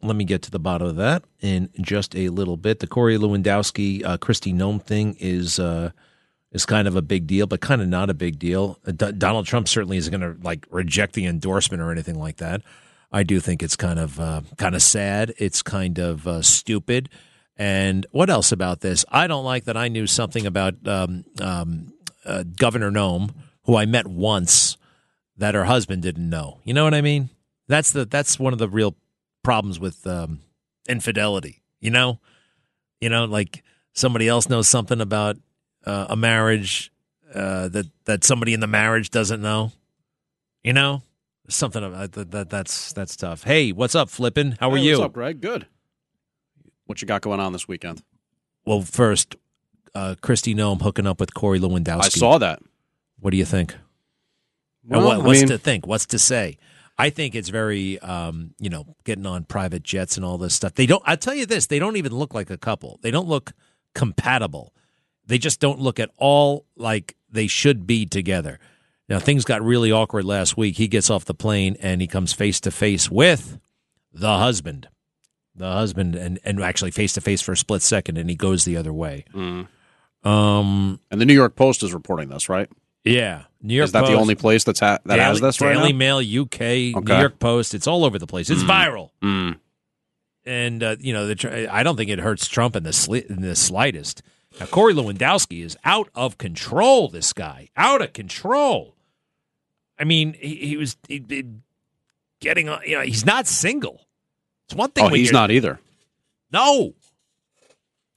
let me get to the bottom of that in just a little bit. The Corey Lewandowski, uh, Kristi Noem thing is, uh, is kind of a big deal, but kind of not a big deal. Uh, D- Donald Trump certainly isn't going to like reject the endorsement or anything like that. I do think it's kind of uh, kind of sad. It's kind of uh, stupid. And what else about this? I don't like that I knew something about um, um, uh, Governor Noem, who I met once, that her husband didn't know. You know what I mean? That's the that's one of the real problems with um, infidelity. You know, you know, like somebody else knows something about uh, a marriage uh, that that somebody in the marriage doesn't know. You know, something about that, that that's that's tough. Hey, what's up, Flippin? How are Hey, you? What's up, Greg? Good. What you got going on this weekend? Well, first, uh, Kristi Noem hooking up with Corey Lewandowski. I saw that. What do you think? Well, what, I what's mean- to think? What's to say? I think it's very, um, you know, getting on private jets and all this stuff. They don't. I tell you this, they don't even look like a couple. They don't look compatible. They just don't look at all like they should be together. Now things got really awkward last week. He gets off the plane and he comes face to face with the husband, the husband, and and actually face to face for a split second, and he goes the other way. Mm. Um, and the New York Post is reporting this, right? Yeah, New York Is that the only place that's ha- that Daily, has this right Daily now? Mail, UK, New York Post. It's all over the place. It's Mm. viral, Mm. and uh, you know, the, I don't think it hurts Trump in the sli- in the slightest. Now, Corey Lewandowski is out of control. This guy, out of control. I mean, he, he was he, he- getting. on- You know, he's not single. It's one thing. Oh, he's not either. No.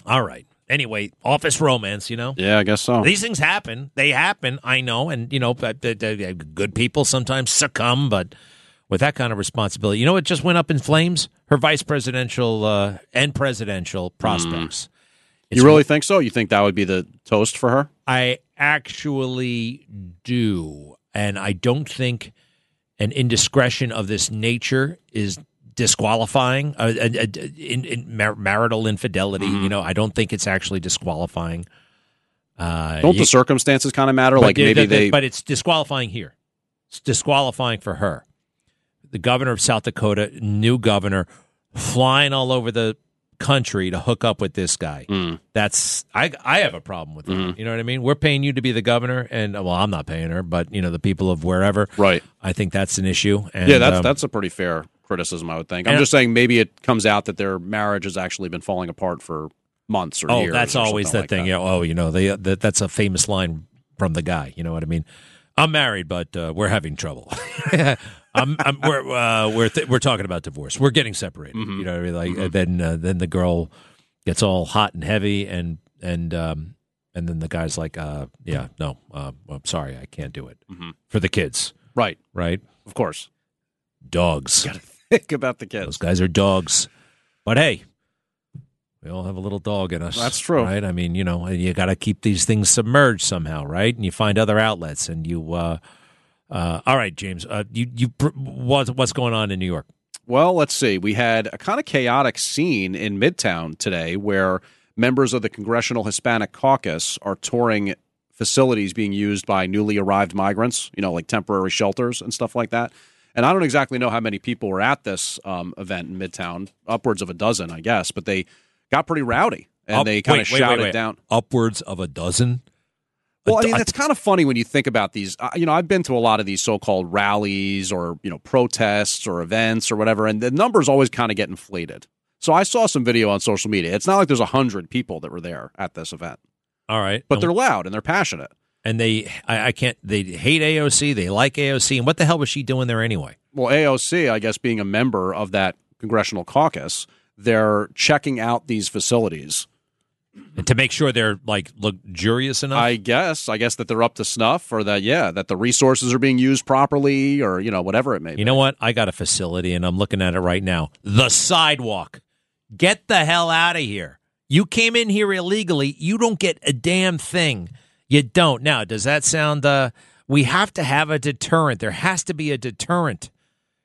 All right. Anyway, office romance. You know. Yeah, I guess so. These things happen. They happen. I know, and you know, but, uh, good people sometimes succumb. But with that kind of responsibility, you know, it just went up in flames. Her vice presidential uh, and presidential prospects. It's you really think so? You think that would be the toast for her? I actually do, and I don't think an indiscretion of this nature is disqualifying. Uh, uh, uh, in, in mar- marital infidelity, Mm-hmm. you know, I don't think it's actually disqualifying. Uh, Don't you- the circumstances kind of matter? Like maybe the- the- they. but it's disqualifying here. It's disqualifying for her. The governor of South Dakota, new governor, flying all over the country to hook up with this guy. Mm. That's I I have a problem with that. Mm-hmm. You know what I mean? We're paying you to be the governor, and well, I'm not paying her, but you know the people of wherever. Right. I think that's an issue. And, yeah, that's um, that's a pretty fair criticism, I would think. I'm and- just saying maybe it comes out that their marriage has actually been falling apart for months or years. oh, that's or always the like thing. that. Yeah. Oh, you know, they, that, that's a famous line from the guy. You know what I mean? I'm married, but uh, we're having trouble. *laughs* I'm, I'm, we're uh, we're th- we're talking about divorce. We're getting separated. Mm-hmm. You know what I mean? Like and then uh, then the girl gets all hot and heavy, and and um, and then the guy's like, uh, yeah, no, uh, I'm sorry, I can't do it Mhm. for the kids. Right. Right. Of course. Dogs. Think about the kids. Those guys are dogs. But hey, we all have a little dog in us. That's true. right? I mean, you know, you got to keep these things submerged somehow, right? And you find other outlets, and you. Uh, uh, all right, James. Uh, you you what's what's going on in New York? Well, let's see. We had a kind of chaotic scene in Midtown today where members of the Congressional Hispanic Caucus are touring facilities being used by newly arrived migrants, you know, like temporary shelters and stuff like that. And I don't exactly know how many people were at this um, event in Midtown, upwards of a dozen, I guess, but they got pretty rowdy and Up- they kind of shouted wait, wait. down. Upwards of a dozen. Well, I mean, it's kind of funny when you think about these. Uh, you know, I've been to a lot of these so-called rallies or you know protests or events or whatever, and the numbers always kind of get inflated. So I saw some video on social media. It's not like there's a hundred people that were there at this event, All right, but they're loud and they're passionate. And they I, I can't they hate AOC. They like AOC, and what the hell was she doing there anyway? Well, AOC, I guess, being a member of that congressional caucus, they're checking out these facilities And to make sure they're like luxurious enough. I guess. I guess that they're up to snuff, or that yeah, that the resources are being used properly, or you know whatever it may be. You know what? I got a facility and I'm looking at it right now. The sidewalk. Get the hell out of here. You came in here illegally. You don't get a damn thing. You don't. Now, does that sound uh we have to have a deterrent. There has to be a deterrent.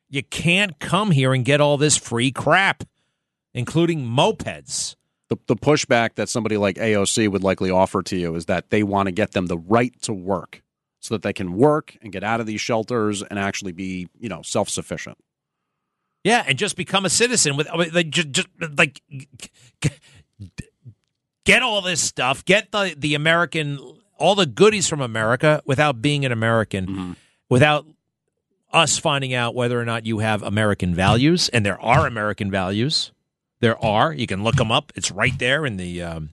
You can't come here and get all this free crap, including mopeds. The, the pushback that somebody like AOC would likely offer to you is that they want to get them the right to work so that they can work and get out of these shelters and actually be, you know, self sufficient. Yeah, and just become a citizen with like just, just like get all this stuff, get the the American all the goodies from America without being an American, Mm-hmm. without us finding out whether or not you have American values, and there are American values. There are. You can look them up. It's right there in the um,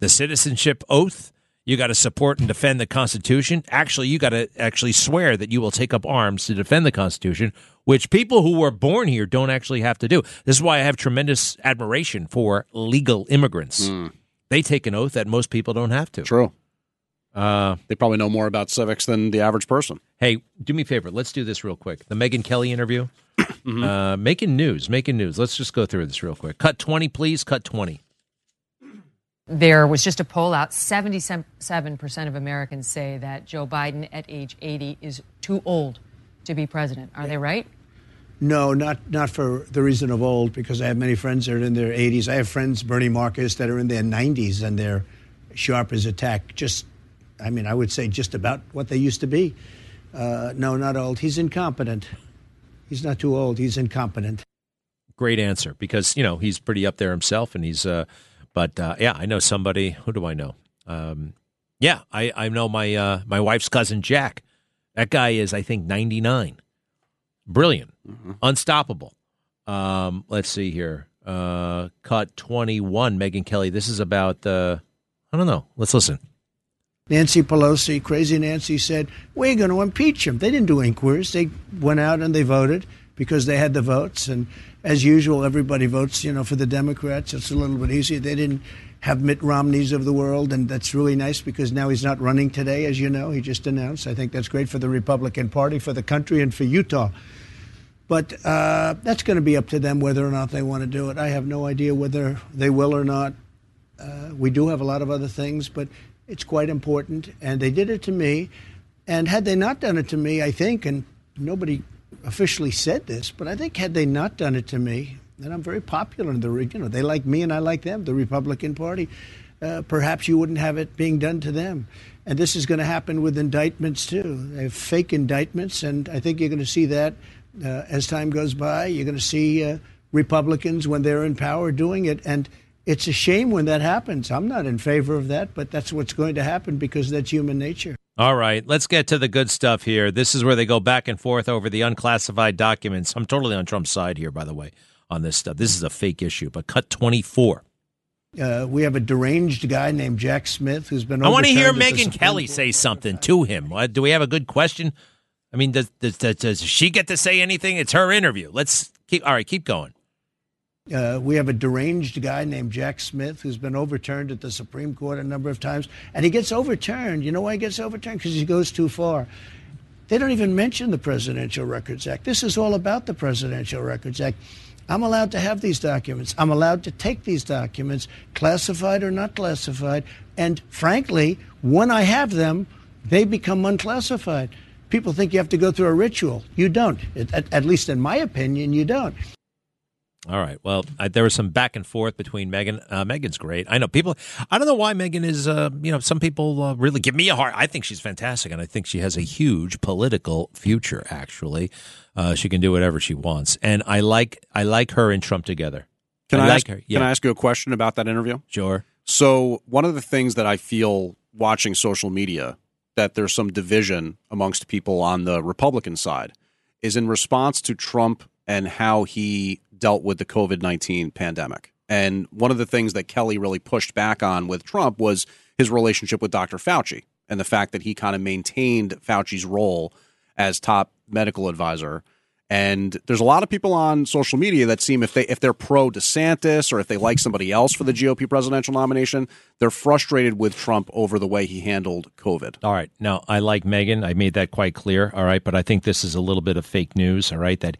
the citizenship oath. You got to support and defend the Constitution. Actually, you got to actually swear that you will take up arms to defend the Constitution, which people who were born here don't actually have to do. This is why I have tremendous admiration for legal immigrants. They take an oath that most people don't have to. True. Uh, they probably know more about civics than the average person. Hey, do me a favor. Let's do this real quick. The Megyn Kelly interview. *coughs* uh, making news. Making news. Let's just go through this real quick. Cut 20, please. Cut 20. There was just a poll out 77% of Americans say that Joe Biden at age 80 is too old to be president. Are they right? No, not not for the reason of old, because I have many friends that are in their 80s. I have friends, Bernie Marcus, that are in their 90s and they're sharp as a tack. Just, I mean, I would say just about what they used to be. Uh, no, not old. He's incompetent. He's not too old. He's incompetent. Great answer because, you know, he's pretty up there himself and he's, uh, but uh, yeah, I know somebody. Who do I know? Um, yeah, I, I know my, uh, my wife's cousin, Jack. That guy is, I think, 99. Brilliant. Unstoppable. Um, let's see here. Uh, cut 21, Megyn Kelly. This is about, uh, I don't know. Let's listen. Nancy Pelosi, crazy Nancy, said, We're going to impeach him. They didn't do inquiries. They went out and they voted because they had the votes. And as usual, everybody votes, you know, for the Democrats. It's a little bit easier. They didn't have Mitt Romney's of the world, and that's really nice because now he's not running today, as you know. He just announced. I think that's great for the Republican Party, for the country, and for Utah. But uh, that's going to be up to them whether or not they want to do it. I have no idea whether they will or not. Uh, we do have a lot of other things, but it's quite important. And they did it to me. And had they not done it to me, I think, and nobody officially said this, but I think had they not done it to me, and I'm very popular in the, region, you know, they like me and I like them, the Republican Party, uh, perhaps you wouldn't have it being done to them. And this is going to happen with indictments too. They have fake indictments, and I think you're going to see that uh, as time goes by. You're going to see uh, Republicans when they're in power doing it, and it's a shame when that happens. I'm not in favor of that, but that's what's going to happen because that's human nature. All right, let's get to the good stuff here. This is where they go back and forth over the unclassified documents. I'm totally on Trump's side here, by the way, on this stuff. This is a fake issue, but cut 24. Uh, we have a deranged guy named Jack Smith who's been. I want to hear Megyn Kelly say something to him. Do we have a good question? I mean, does, does, does, does she get to say anything? It's her interview. Let's keep. All right, keep going. Uh, we have a deranged guy named Jack Smith who's been overturned at the Supreme Court a number of times. And he gets overturned. You know why he gets overturned? Because he goes too far. They don't even mention the Presidential Records Act. This is all about the Presidential Records Act. I'm allowed to have these documents. I'm allowed to take these documents, classified or not classified. And frankly, when I have them, they become unclassified. People think you have to go through a ritual. You don't. At, at least in my opinion, you don't. All right. Well, I, there was some back and forth between Megyn. Uh, Megyn's great. I know people. I don't know why Megyn is. Uh, you know, some people uh, really give me a heart. I think she's fantastic, and I think she has a huge political future. Actually, uh, she can do whatever she wants, and I like. I like her and Trump together. Can I, like ask, her. Can I ask you a question about that interview? Sure. So one of the things that I feel watching social media that there's some division amongst people on the Republican side is in response to Trump and how he dealt with the COVID 19 pandemic. And one of the things that Kelly really pushed back on with Trump was his relationship with Dr. Fauci and the fact that he kind of maintained Fauci's role as top medical advisor And there's a lot of people on social media that seem if they if they're pro DeSantis or if they like somebody else for the GOP presidential nomination, they're frustrated with Trump over the way he handled COVID. All right. Now, I like Megyn. I made that quite clear. All right. But I think this is a little bit of fake news. All right. That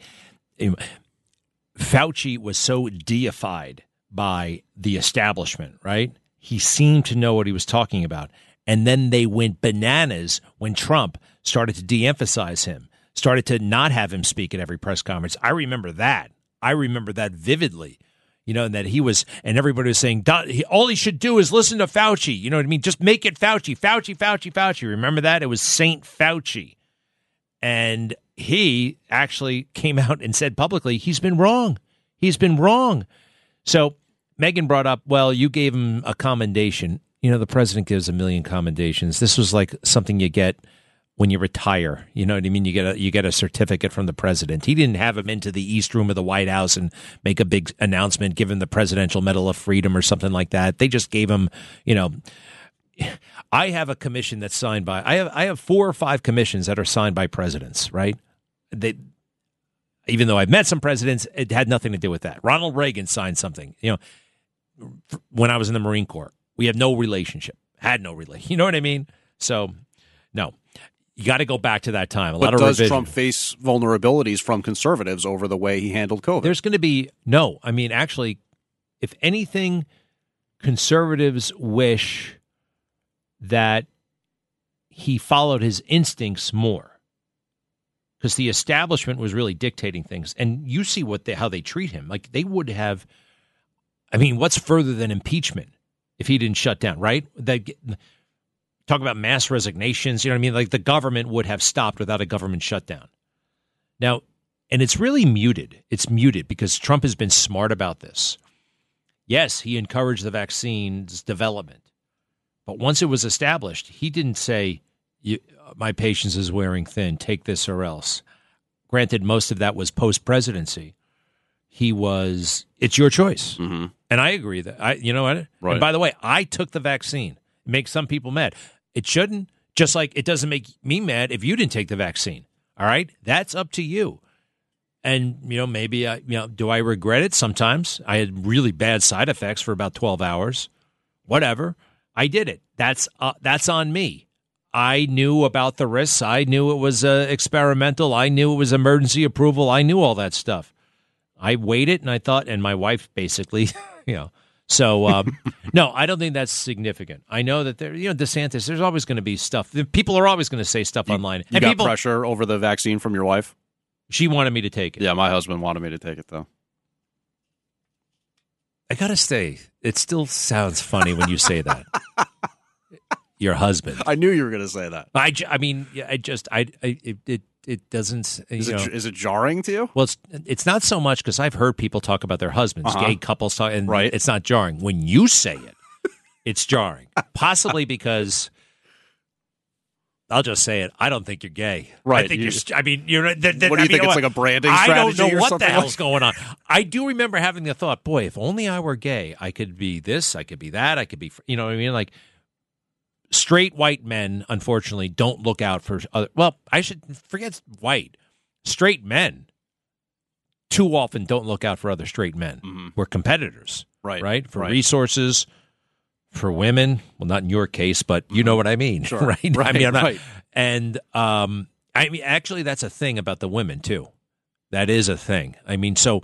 Fauci was so deified by the establishment, right? He seemed to know what he was talking about. And then they went bananas when Trump started to de emphasize him, started to not have him speak at every press conference. I remember that. I remember that vividly. You know, and that he was, and everybody was saying, all he should do is listen to Fauci. You know what I mean? Just make it Fauci, Fauci, Fauci, Fauci. Remember that? It was Saint Fauci. And he actually came *laughs* out and said publicly, he's been wrong. He's been wrong. So Megyn brought up, well, you gave him a commendation. You know, the president gives a million commendations. This was like something you get when you retire. You know what I mean? You get a you get a certificate from the president. He didn't have him into the East Room of the White House and make a big announcement, give him the Presidential Medal of Freedom or something like that. They just gave him, you know, I have a commission that's signed by I have I have four or five commissions that are signed by presidents, right? They even though I've met some presidents, it had nothing to do with that. Ronald Reagan signed something, you know, when I was in the Marine Corps. We have no relationship. Had no relation. *laughs* You know what I mean? So, no. You got to go back to that time. A But lot of does revision. Trump face vulnerabilities from conservatives over the way he handled COVID? There's going to be no. I mean, actually, if anything, conservatives wish that he followed his instincts more, because the establishment was really dictating things, and you see what they how they treat him. Like they would have. I mean, what's further than impeachment if he didn't shut down? Right? That talk about mass resignations. You know what I mean? Like the government would have stopped without a government shutdown. Now, and it's really muted. It's muted because Trump has been smart about this. Yes, he encouraged the vaccine's development. But once it was established, he didn't say, "You- My patience is wearing thin. Take this or else. Granted, most of that was post presidency. He was, it's your choice. And I agree that, I, you know what? Right. And by the way, I took the vaccine. It makes some people mad. It shouldn't, just like it doesn't make me mad if you didn't take the vaccine. All right? That's up to you. And you know, maybe I, you know, do I regret it? Sometimes I had really bad side effects for about twelve hours. Whatever, I did it. That's uh, that's on me. I knew about the risks. I knew it was uh, experimental. I knew it was emergency approval. I knew all that stuff. I waited and I thought, and my wife basically, *laughs* you know. So um, *laughs* no, I don't think that's significant. I know that there, you know, DeSantis. There's always going to be stuff. People are always going to say stuff online. You and got people, pressure over the vaccine from your wife? She wanted me to take it. Yeah, my husband wanted me to take it though. I gotta say, it still sounds funny when you say that. *laughs* Your husband. I knew you were going to say that. I, I mean, I just, I, I it, it, it doesn't. Is it, know, is it jarring to you? well, it's it's not so much because I've heard people talk about their husbands, Uh-huh. gay couples talk, and Right. it's not jarring. When you say it, it's jarring. *laughs* Possibly because I'll just say it. I don't think you're gay. Right. I think you- are I mean, you're. Th- th- What do I you mean, think, it's like a branding I don't know what the hell's going on. I do remember having the thought, boy, if only I were gay, I could be this, I could be that, I could be. You know what I mean? Like straight white men, unfortunately, don't look out for other. Well, I should forget white. Straight men too often don't look out for other straight men. We're competitors, Mm-hmm. Right, Right for right. resources, for women. Well, not in your case, but you know what I mean, Sure. *laughs* right? I mean, I'm not, right. and um, I mean, actually, that's a thing about the women too. That is a thing. I mean, so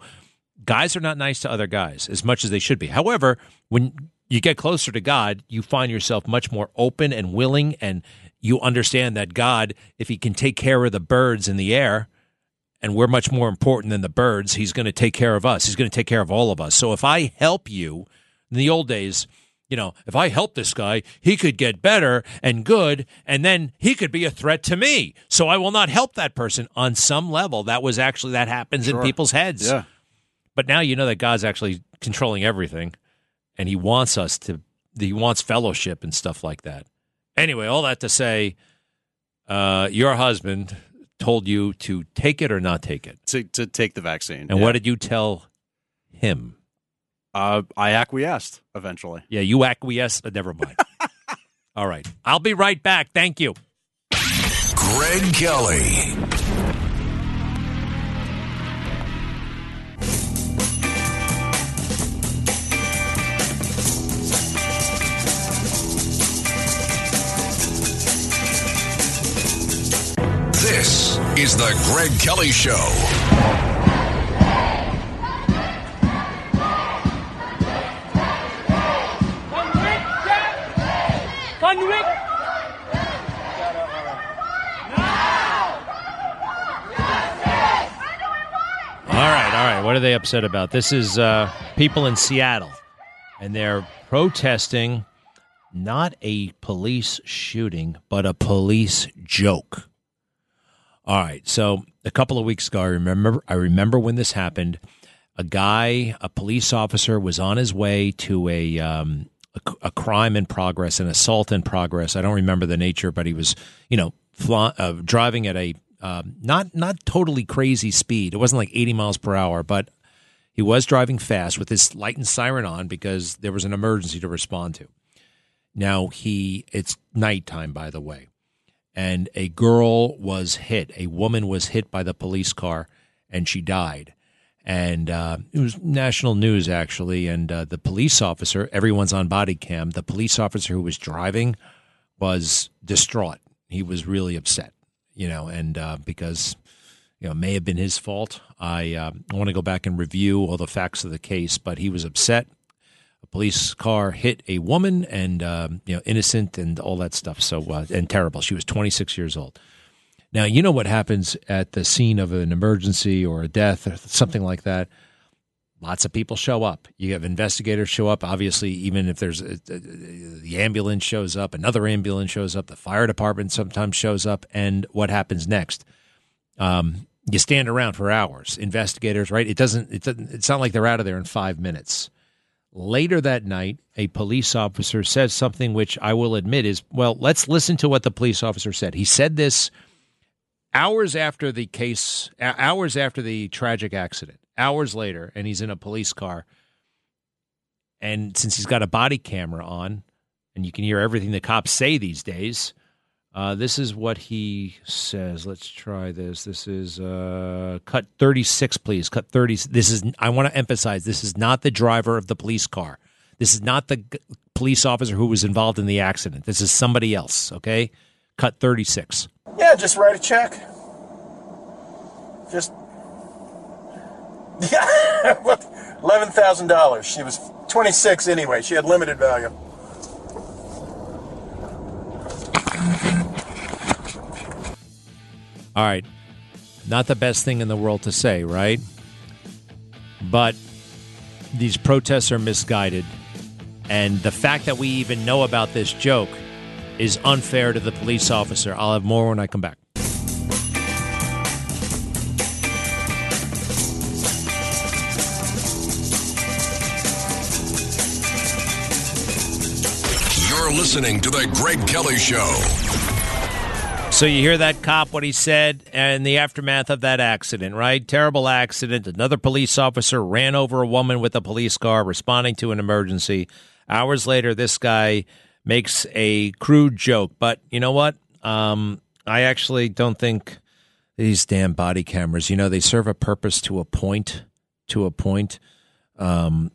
guys are not nice to other guys as much as they should be. However, when you get closer to God, you find yourself much more open and willing, and you understand that God, if He can take care of the birds in the air, and we're much more important than the birds, He's going to take care of us. He's going to take care of all of us. So if I help you, in the old days, you know, if I help this guy, he could get better and good, and then he could be a threat to me. So I will not help that person on some level. That was actually that happens in people's heads. Yeah. But now you know that God's actually controlling everything, and He wants us to. He wants fellowship and stuff like that. Anyway, all that to say, uh, your husband told you to take it or not take it, To, to take the vaccine. and yeah. what did you tell him? Uh, I acquiesced eventually. Yeah, you acquiesced. Uh, never mind. *laughs* all right, I'll be right back. Thank you. Greg Kelly. Is The Greg Kelly Show. All right, all right. What are they upset about? This is uh, people in Seattle, and they're protesting not a police shooting, but a police joke. All right. So a couple of weeks ago, I remember. I remember when this happened. A guy, a police officer, was on his way to a um, a, a crime in progress, an assault in progress. I don't remember the nature, but he was, you know, uh, driving at a um, not not totally crazy speed. It wasn't like 80 miles per hour, but he was driving fast with his light and siren on because there was an emergency to respond to. Now he it's nighttime by the way. And a girl was hit. A woman was hit by the police car and she died. And uh, it was national news actually. And uh, the police officer, everyone's on body cam. The police officer who was driving was distraught. He was really upset you know, and uh, because you know may have been his fault. I uh, want to go back and review all the facts of the case, but he was upset. A police car hit a woman, and uh, you know, innocent and all that stuff. So uh, and terrible. She was 26 years old. Now you know what happens at the scene of an emergency or a death or something like that. Lots of people show up. You have investigators show up. Obviously, even if there's a, a, the ambulance shows up, another ambulance shows up, the fire department sometimes shows up, and what happens next? Um, you stand around for hours. Investigators, right? It doesn't. It doesn't. It's not like they're out of there in five minutes. Later that night, a police officer says something which I will admit is well. Let's listen to what the police officer said. He said this hours after the case, hours after the tragic accident hours later, and he's in a police car. And since he's got a body camera on, and you can hear everything the cops say these days, uh, this is what he says. Let's try this. This is uh, cut 36, please. Cut 30. This is, I want to emphasize, this is not the driver of the police car. This is not the g- police officer who was involved in the accident. This is somebody else, okay? Cut 36. Yeah, just write a check. Just *laughs* yeah, eleven thousand dollars. She was twenty six anyway. She had limited value. All right. Not the best thing in the world to say, right? But these protests are misguided. And the fact that we even know about this joke is unfair to the police officer. I'll have more when I come back. You're listening to The Greg Kelly Show. So you hear that cop, what he said, and the aftermath of that accident, right? Terrible accident. Another police officer ran over a woman with a police car responding to an emergency. Hours later, this guy makes a crude joke. But you know what? Um, I actually don't think these damn body cameras, you know, they serve a purpose to a point. To a point. Um,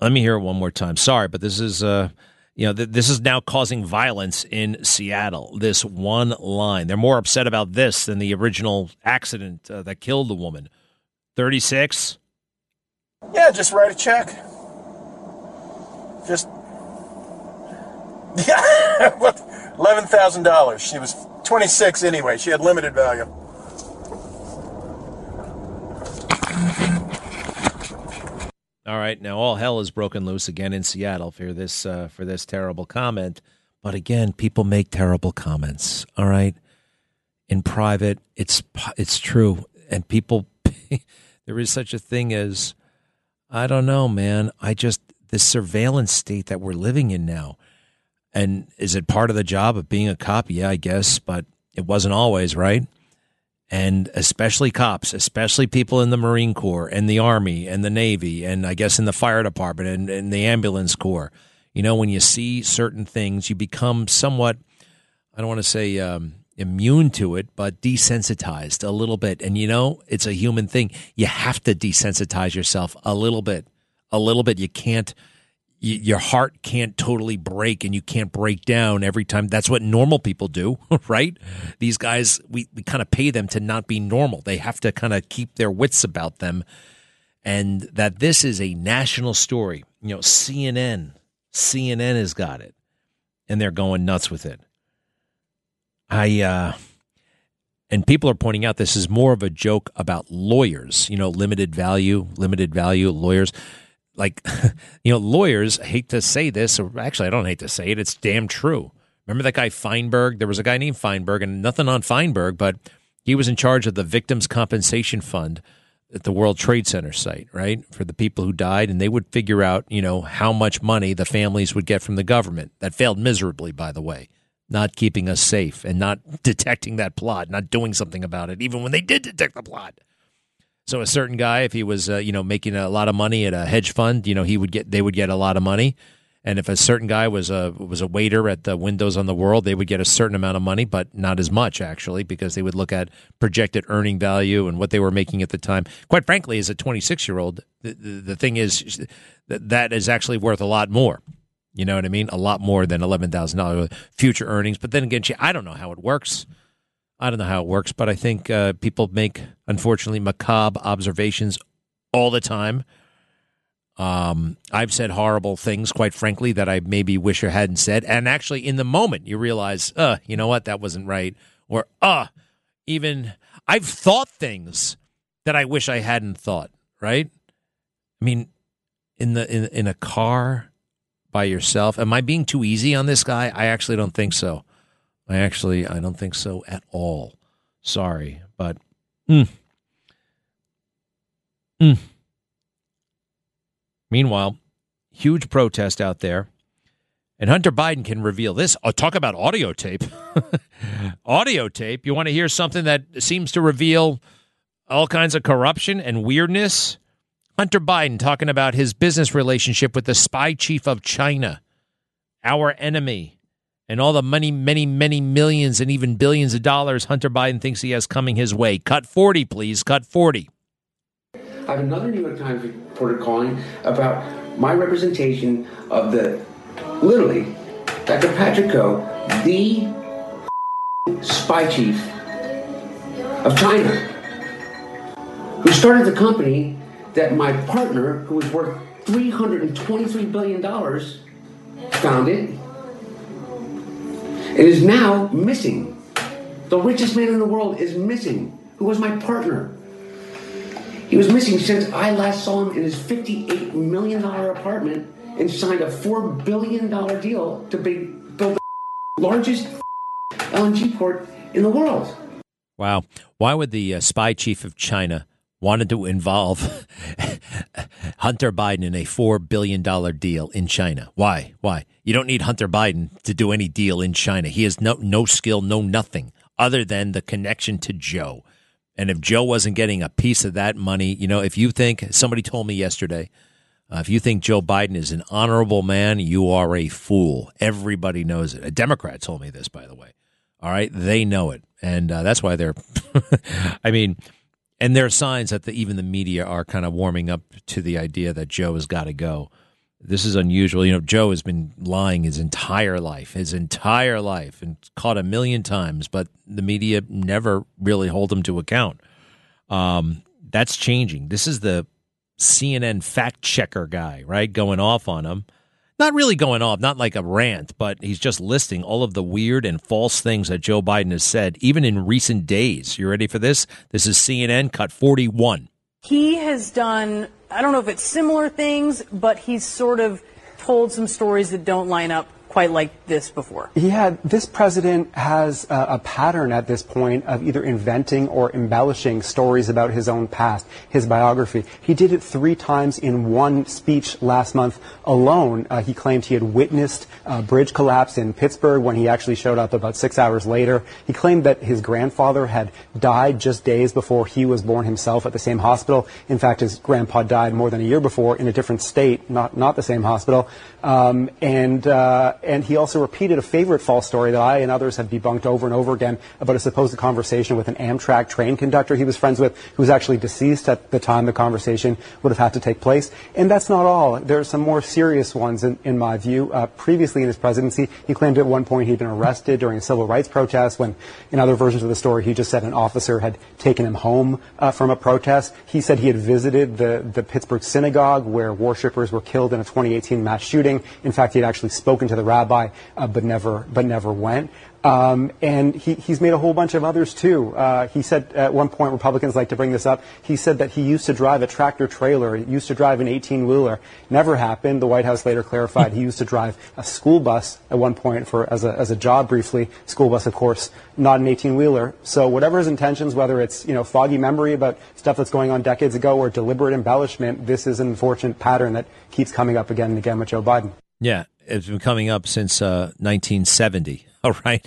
let me hear it one more time. Sorry, but this is uh, you know, th- this is now causing violence in Seattle. This one line. They're more upset about this than the original accident uh, that killed the woman. 36? Yeah, just write a check. Just *laughs* yeah, thousand dollars. She was twenty six anyway. She had limited value. All right, now all hell is broken loose again in Seattle for this uh, for this terrible comment. But again, people make terrible comments. All right, in private, it's it's true, and people *laughs* there is such a thing as I don't know, man. I just this surveillance state that we're living in now, and is it part of the job of being a cop? Yeah, I guess, but it wasn't always, right? And especially cops, especially people in the Marine Corps and the Army and the Navy, and I guess in the fire department and, and the ambulance corps. You know, when you see certain things, you become somewhat, I don't want to say um, immune to it, but desensitized a little bit. And, you know, it's a human thing. You have to desensitize yourself a little bit, a little bit. You can't. Your heart can't totally break and you can't break down every time. That's what normal people do, *laughs* right? These guys, we, we kind of pay them to not be normal. They have to kind of keep their wits about them. And that this is a national story. You know, CNN, CNN has got it and they're going nuts with it. I, uh, and people are pointing out this is more of a joke about lawyers, you know, limited value, limited value lawyers. Like, *laughs* you know, lawyers hate to say this, or actually, I don't hate to say it. It's damn true. Remember that guy Feinberg? There was a guy named Feinberg, and nothing on Feinberg, but he was in charge of the Victims Compensation Fund at the World Trade Center site, right? For the people who died, and they would figure out, you know, how much money the families would get from the government. That failed miserably, by the way not keeping us safe and not *laughs* detecting that plot, not doing something about it, even when they did detect the plot. So a certain guy, if he was, uh, you know, making a lot of money at a hedge fund, you know, he would get, they would get a lot of money. And if a certain guy was a was a waiter at the Windows on the World, they would get a certain amount of money, but not as much actually, because they would look at projected earning value and what they were making at the time. Quite frankly, as a 26 year old, the, the, the thing is that that is actually worth a lot more. You know what I mean? A lot more than eleven thousand dollars future earnings. But then again, I don't know how it works. I don't know how it works, but I think uh, people make unfortunately macabre observations all the time. Um, I've said horrible things, quite frankly, that I maybe wish I hadn't said. And actually, in the moment, you realize, uh, you know what, that wasn't right, or uh, even I've thought things that I wish I hadn't thought. Right? I mean, in the in in a car by yourself. Am I being too easy on this guy? I actually don't think so. I actually I don't think so at all. Sorry, but mm. Mm. Meanwhile, huge protest out there. And Hunter Biden can reveal this. Oh, talk about audio tape. *laughs* audio tape. You want to hear something that seems to reveal all kinds of corruption and weirdness? Hunter Biden talking about his business relationship with the spy chief of China, our enemy, and all the money, many, many millions and even billions of dollars Hunter Biden thinks he has coming his way. Cut 40, please. Cut 40. I have another New York Times reporter calling about my representation of the, literally, Dr. Patrick Ho, the spy chief of China, who started the company that my partner, who was worth $323 billion, founded and is now missing. The richest man in the world is missing, who was my partner. He was missing since I last saw him in his $58 million apartment and signed a $4 billion deal to build the largest LNG port in the world. Wow. Why would the uh, spy chief of China wanted to involve Hunter Biden in a $4 billion deal in China? Why? Why? You don't need Hunter Biden to do any deal in China. He has no, no skill, no nothing other than the connection to Joe. And if Joe wasn't getting a piece of that money, you know, if you think somebody told me yesterday, uh, if you think Joe Biden is an honorable man, you are a fool. Everybody knows it. A Democrat told me this, by the way. All right, they know it, and uh, that's why they're. *laughs* I mean, and there are signs that the, even the media are kind of warming up to the idea that Joe has got to go. This is unusual. You know, Joe has been lying his entire life, his entire life, and caught a million times, but the media never really hold him to account. Um, that's changing. This is the CNN fact checker guy, right? Going off on him. Not really going off, not like a rant, but he's just listing all of the weird and false things that Joe Biden has said, even in recent days. You ready for this? This is CNN cut 41. He has done, I don't know if it's similar things, but he's sort of told some stories that don't line up quite like this before. Had this president has a, pattern at this point of either inventing or embellishing stories about his own past, his biography. He did it three times in one speech last month alone. Uh, he claimed he had witnessed a bridge collapse in Pittsburgh when he actually showed up about six hours later. He claimed that his grandfather had died just days before he was born himself at the same hospital. In fact, his grandpa died more than a year before in a different state, not not the same hospital. Um, and uh, and he also repeated a favorite false story that I and others have debunked over and over again about a supposed conversation with an Amtrak train conductor he was friends with, who was actually deceased at the time the conversation would have had to take place. And that's not all. There are some more serious ones, in, in my view. Uh, previously in his presidency, he claimed at one point he'd been arrested during a civil rights protest. When in other versions of the story, he just said an officer had taken him home uh, from a protest. He said he had visited the the Pittsburgh synagogue where worshippers were killed in a 2018 mass shooting. In fact, he had actually spoken to the rabbi, uh, but never but never went. Um, and he, he's made a whole bunch of others too. Uh, he said at one point, Republicans like to bring this up. He said that he used to drive a tractor trailer, used to drive an 18 wheeler. Never happened. The White House later clarified he used to drive a school bus at one point for as a as a job briefly. School bus, of course, not an 18 wheeler. So whatever his intentions, whether it's you know foggy memory about stuff that's going on decades ago or deliberate embellishment, this is an unfortunate pattern that keeps coming up again and again with Joe Biden. Yeah, it's been coming up since uh, 1970. *laughs* All right,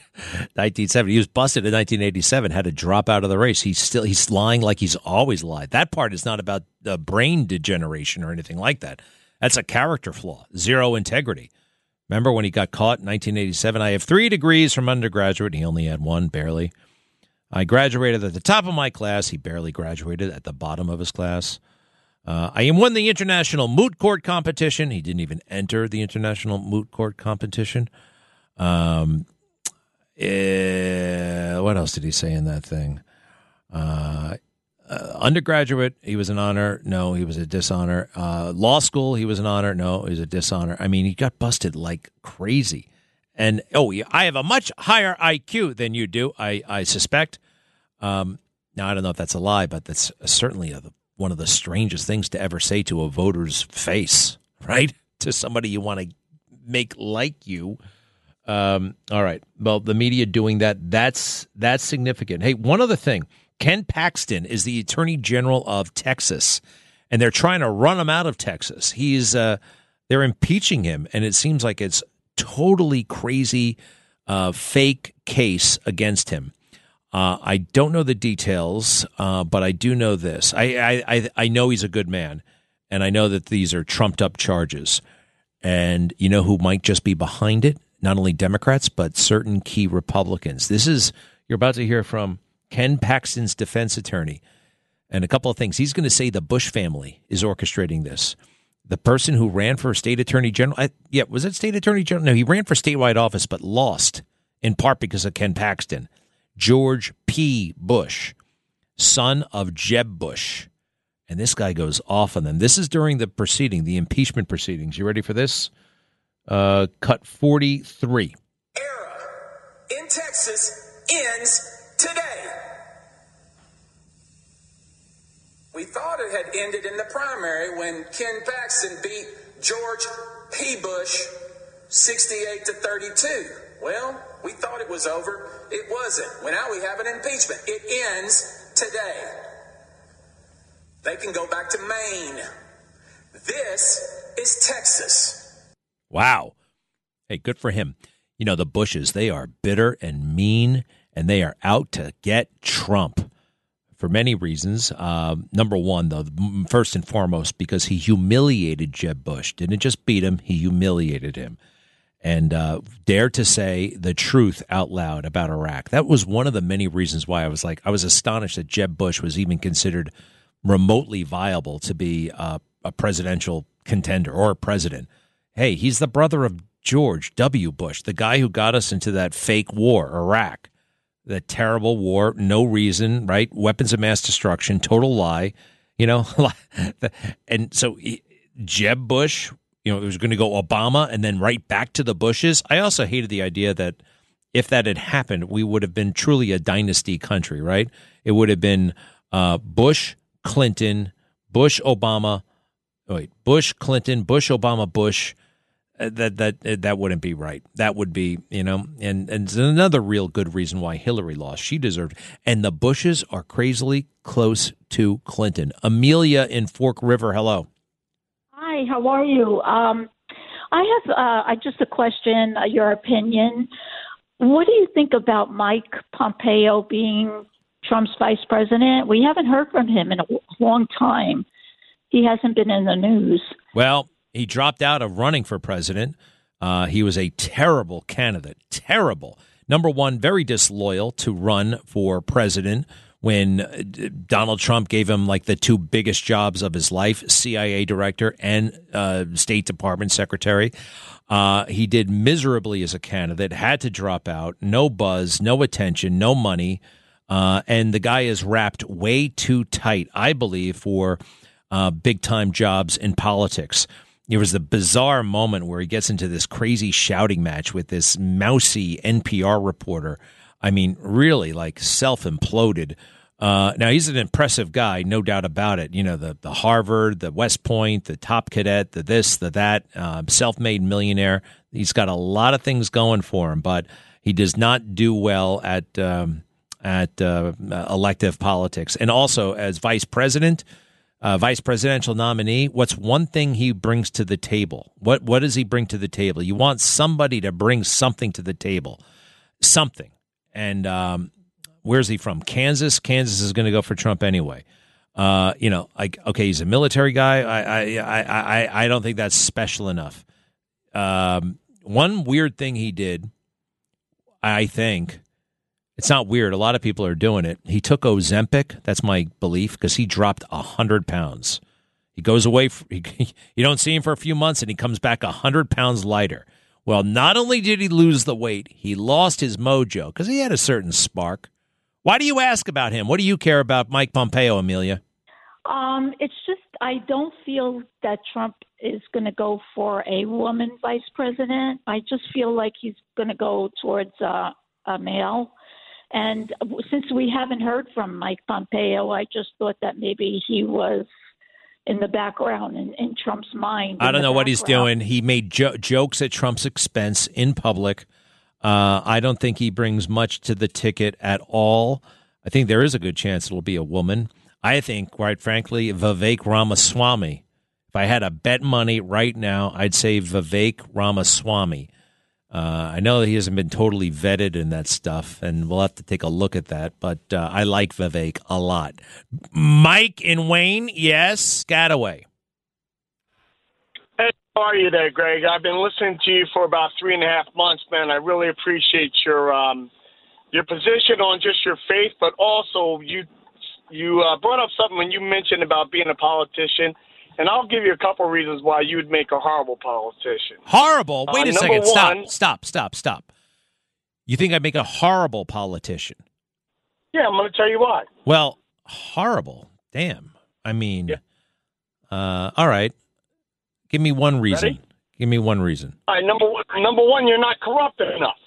1970. He was busted in 1987. Had to drop out of the race. He's still he's lying like he's always lied. That part is not about uh, brain degeneration or anything like that. That's a character flaw. Zero integrity. Remember when he got caught in 1987? I have three degrees from undergraduate. He only had one, barely. I graduated at the top of my class. He barely graduated at the bottom of his class. Uh, I won the international moot court competition. He didn't even enter the international moot court competition. Um, eh, what else did he say in that thing? Uh, uh, undergraduate, he was an honor. No, he was a dishonor. Uh, law school, he was an honor. No, he was a dishonor. I mean, he got busted like crazy. And oh, I have a much higher IQ than you do. I I suspect. Um, now I don't know if that's a lie, but that's certainly a, one of the strangest things to ever say to a voter's face, *laughs* right? To somebody you want to make like you. Um, all right. Well, the media doing that, that's that's significant. Hey, one other thing. Ken Paxton is the Attorney General of Texas, and they're trying to run him out of Texas. He's uh, they're impeaching him, and it seems like it's totally crazy, uh, fake case against him. Uh, I don't know the details, uh, but I do know this. I, I I know he's a good man, and I know that these are trumped up charges. And you know who might just be behind it? Not only Democrats, but certain key Republicans. This is you're about to hear from Ken Paxton's defense attorney, and a couple of things. He's going to say the Bush family is orchestrating this. The person who ran for state attorney general, I, yeah, was it state attorney general? No, he ran for statewide office, but lost in part because of Ken Paxton. George P. Bush, son of Jeb Bush. And this guy goes off on them. This is during the proceeding, the impeachment proceedings. You ready for this? Uh, cut 43. Era in Texas ends today. We thought it had ended in the primary when Ken Paxton beat George P. Bush 68 to 32. Well, we thought it was over. It wasn't. Well, now we have an impeachment. It ends today. They can go back to Maine. This is Texas. Wow. Hey, good for him. You know, the Bushes, they are bitter and mean, and they are out to get Trump for many reasons. Uh, number one, though, first and foremost, because he humiliated Jeb Bush. Didn't just beat him, he humiliated him and uh, dared to say the truth out loud about Iraq. That was one of the many reasons why I was like, I was astonished that Jeb Bush was even considered remotely viable to be uh, a presidential contender or a president. Hey, he's the brother of George W. Bush, the guy who got us into that fake war, Iraq, the terrible war, no reason, right? Weapons of mass destruction, total lie, you know. *laughs* and so Jeb Bush you know, it was going to go Obama and then right back to the Bushes. I also hated the idea that if that had happened, we would have been truly a dynasty country, right? It would have been uh, Bush, Clinton, Bush, Obama. Oh, wait, Bush, Clinton, Bush, Obama, Bush. Uh, that that uh, that wouldn't be right. That would be, you know, and and another real good reason why Hillary lost. She deserved, and the Bushes are crazily close to Clinton. Amelia in Forked River, hello. Hi, how are you? Um, I have uh, just a question, uh, your opinion. What do you think about Mike Pompeo being Trump's vice president? We haven't heard from him in a long time. He hasn't been in the news. Well, He dropped out of running for president. Uh, he was a terrible candidate. Terrible. Number one, very disloyal to run for president when uh, Donald Trump gave him like the two biggest jobs of his life CIA director and uh, State Department secretary. Uh, he did miserably as a candidate, had to drop out, no buzz, no attention, no money. Uh, and the guy is wrapped way too tight, I believe, for uh, big time jobs in politics. There was the bizarre moment where he gets into this crazy shouting match with this mousy NPR reporter. I mean, really like self imploded. Uh, now he's an impressive guy, no doubt about it. You know, the the Harvard, the West Point, the top cadet, the this, the that, uh, self made millionaire. He's got a lot of things going for him, but he does not do well at um, at uh, elective politics. And also as vice president, uh, vice presidential nominee, what's one thing he brings to the table? What what does he bring to the table? You want somebody to bring something to the table, something. And um, where's he from? Kansas. Kansas is going to go for Trump anyway. Uh, you know, like okay, he's a military guy. I I I I, don't think that's special enough. Um, one weird thing he did, I think, it's not weird. A lot of people are doing it. He took Ozempic. That's my belief because he dropped hundred pounds. He goes away. For, *laughs* he, you don't see him for a few months, and he comes back hundred pounds lighter. Well, not only did he lose the weight, he lost his mojo because he had a certain spark. Why do you ask about him? What do you care about Mike Pompeo, Amelia? Um, it's just I don't feel that Trump is going to go for a woman vice president. I just feel like he's going to go towards uh, a male. And since we haven't heard from Mike Pompeo, I just thought that maybe he was in the background in, in Trump's mind. I don't know what he's doing. He made jo- jokes at Trump's expense in public. Uh, I don't think he brings much to the ticket at all. I think there is a good chance it'll be a woman. I think, quite frankly, Vivek Ramaswamy. If I had a bet money right now, I'd say Vivek Ramaswamy. Uh, I know that he hasn't been totally vetted in that stuff, and we'll have to take a look at that. But uh, I like Vivek a lot. Mike and Wayne, yes, Scataway. Hey, how are you there, Greg? I've been listening to you for about three and a half months, man. I really appreciate your um, your position on just your faith, but also you you uh, brought up something when you mentioned about being a politician, and I'll give you a couple of reasons why you would make a horrible politician. Horrible. Wait Uh, a second. Stop. one- Stop. Stop. Stop. You think I'd make a horrible politician? Yeah, I'm going to tell you why. Well, horrible. Damn. I mean, uh, all right. Give me one reason. Ready? Give me one reason. All right, number one, number one, you're not corrupt enough.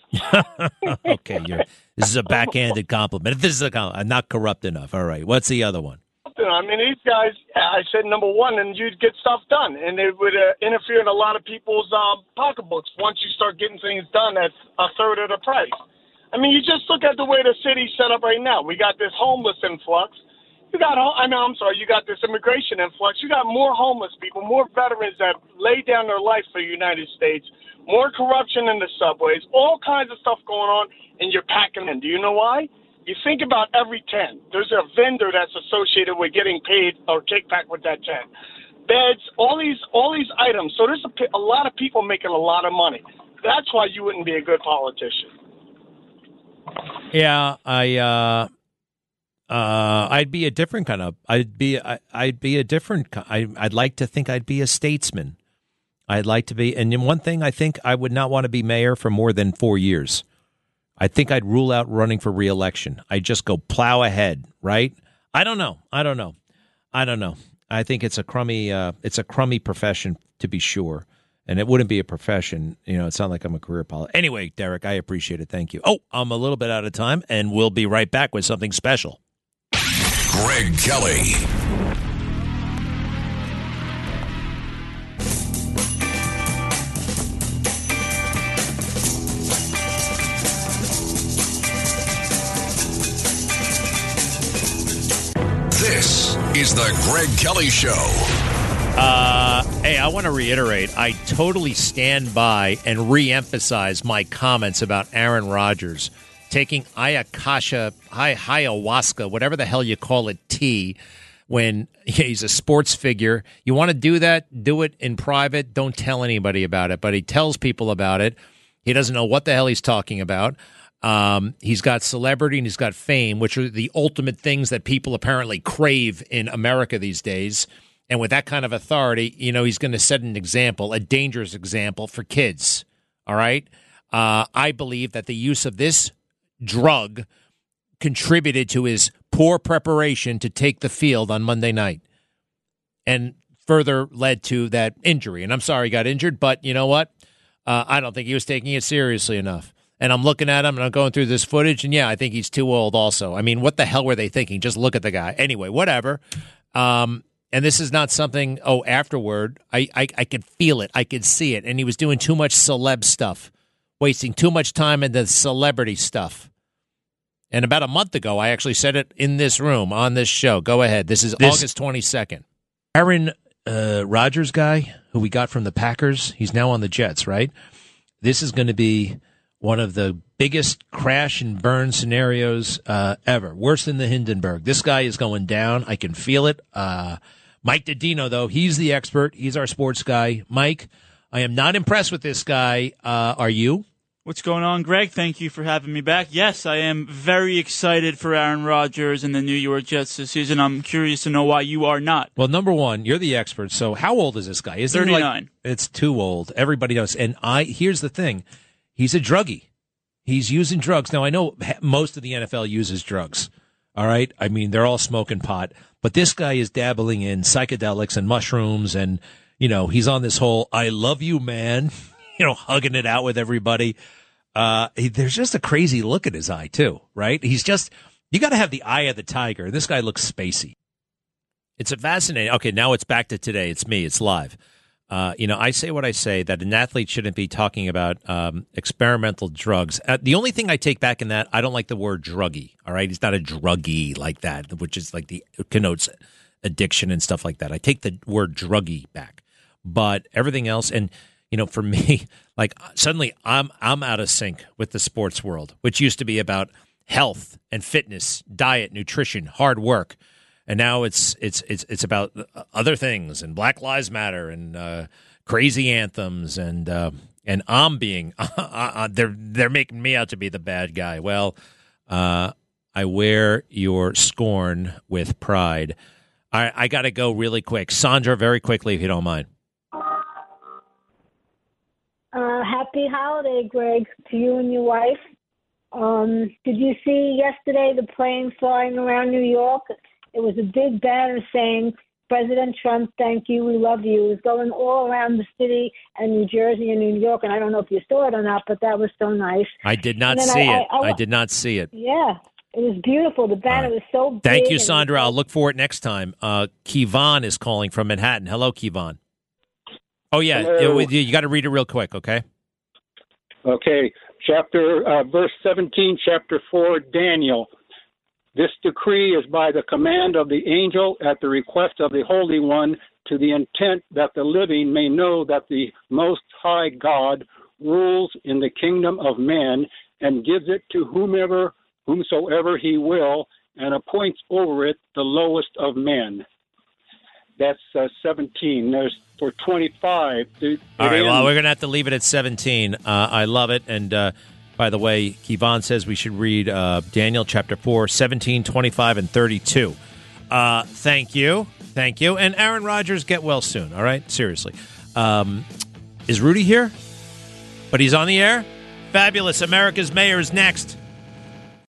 *laughs* okay, you're, this is a backhanded compliment. This is a compliment. I'm not corrupt enough. All right. What's the other one? I mean, these guys. I said number one, and you'd get stuff done, and it would uh, interfere in a lot of people's um, pocketbooks. Once you start getting things done at a third of the price. I mean, you just look at the way the city's set up right now. We got this homeless influx. You got, I mean, I'm sorry, you got this immigration influx. You got more homeless people, more veterans that laid down their life for the United States, more corruption in the subways, all kinds of stuff going on, and you're packing in. Do you know why? You think about every 10. There's a vendor that's associated with getting paid or kickback with that 10. Beds, all these all these items. So there's a, a lot of people making a lot of money. That's why you wouldn't be a good politician. Yeah, I uh uh I'd be a different kind of I'd be I, I'd be a different I I'd like to think I'd be a statesman. I'd like to be and one thing I think I would not want to be mayor for more than 4 years. I think I'd rule out running for reelection. I'd just go plow ahead, right? I don't know. I don't know. I don't know. I think it's a crummy uh it's a crummy profession to be sure. And it wouldn't be a profession, you know. It's not like I'm a career pilot. Anyway, Derek, I appreciate it. Thank you. Oh, I'm a little bit out of time, and we'll be right back with something special. Greg Kelly. Is the Greg Kelly Show. Uh, hey, I want to reiterate. I totally stand by and re-emphasize my comments about Aaron Rodgers taking ayakasha, hi, ayahuasca, whatever the hell you call it, tea, when he's a sports figure. You want to do that, do it in private. Don't tell anybody about it. But he tells people about it. He doesn't know what the hell he's talking about. Um, he's got celebrity and he's got fame, which are the ultimate things that people apparently crave in America these days. And with that kind of authority, you know, he's going to set an example, a dangerous example for kids. All right. Uh, I believe that the use of this drug contributed to his poor preparation to take the field on Monday night and further led to that injury. And I'm sorry he got injured, but you know what? Uh, I don't think he was taking it seriously enough. And I'm looking at him and I'm going through this footage, and yeah, I think he's too old also. I mean, what the hell were they thinking? Just look at the guy. Anyway, whatever. Um, and this is not something, oh, afterward. I, I, I could feel it. I could see it. And he was doing too much celeb stuff, wasting too much time in the celebrity stuff. And about a month ago, I actually said it in this room on this show. Go ahead. This is This- August 22nd. Aaron uh, Rodgers guy, who we got from the Packers, he's now on the Jets, right? This is going to be one of the biggest crash and burn scenarios uh, ever. Worse than the Hindenburg. This guy is going down. I can feel it. Uh, Mike Didino, though, he's the expert. He's our sports guy. Mike, I am not impressed with this guy. Uh, are you? What's going on, Greg? Thank you for having me back. Yes, I am very excited for Aaron Rodgers and the New York Jets this season. I'm curious to know why you are not. Well, number one, you're the expert. So, how old is this guy? He 39. Like, it's too old. Everybody knows. And I here's the thing: he's a druggie. He's using drugs. Now, I know most of the NFL uses drugs. All right, I mean they're all smoking pot, but this guy is dabbling in psychedelics and mushrooms, and you know he's on this whole "I love you, man," *laughs* you know, hugging it out with everybody. Uh, he, there's just a crazy look in his eye too, right? He's just you got to have the eye of the tiger. This guy looks spacey. It's a fascinating. Okay, now it's back to today. It's me. It's live. Uh, you know, I say what I say that an athlete shouldn't be talking about um, experimental drugs. Uh, the only thing I take back in that, I don't like the word druggie. All right, he's not a druggie like that, which is like the connotes addiction and stuff like that. I take the word druggie back, but everything else, and you know, for *laughs* me, like suddenly I'm I'm out of sync with the sports world, which used to be about health and fitness, diet, nutrition, hard work and now it's it's it's it's about other things and Black Lives Matter and uh, crazy anthems and uh, and I'm being *laughs* uh, they're they're making me out to be the bad guy. Well, uh, I wear your scorn with pride. I, I got to go really quick, Sandra, very quickly if you don't mind. Uh, happy holiday, Greg, to you and your wife. Um, did you see yesterday the plane flying around New York? It was a big banner saying, President Trump, thank you, we love you. It was going all around the city and New Jersey and New York, and I don't know if you saw it or not, but that was so nice. I did not see I- it. I- I- I did not see it. Yeah, it was beautiful. The banner was so big. Thank you, Sandra. I'll look for it next time. Uh, Kevon is calling from Manhattan. Hello, Kevon. Oh yeah, Hello. you, you got to read it real quick, okay? Okay, chapter uh, verse 17, chapter 4, Daniel. This decree is by the command of the angel at the request of the Holy One to the intent that the living may know that the Most High God rules in the kingdom of men and gives it to whomever, whomsoever he will, and appoints over it the lowest of men. That's uh, 17. There's for 25. the- All it. Well, we're gonna have to leave it at seventeen. Uh, I love it. And uh, by the way, Kevon says we should read uh, Daniel chapter 4, 17, 25, and thirty-two. Uh, thank you, thank you. And Aaron Rodgers, get well soon. All right, seriously. Um, is Rudy here? But he's on the air. Fabulous. America's mayor is next.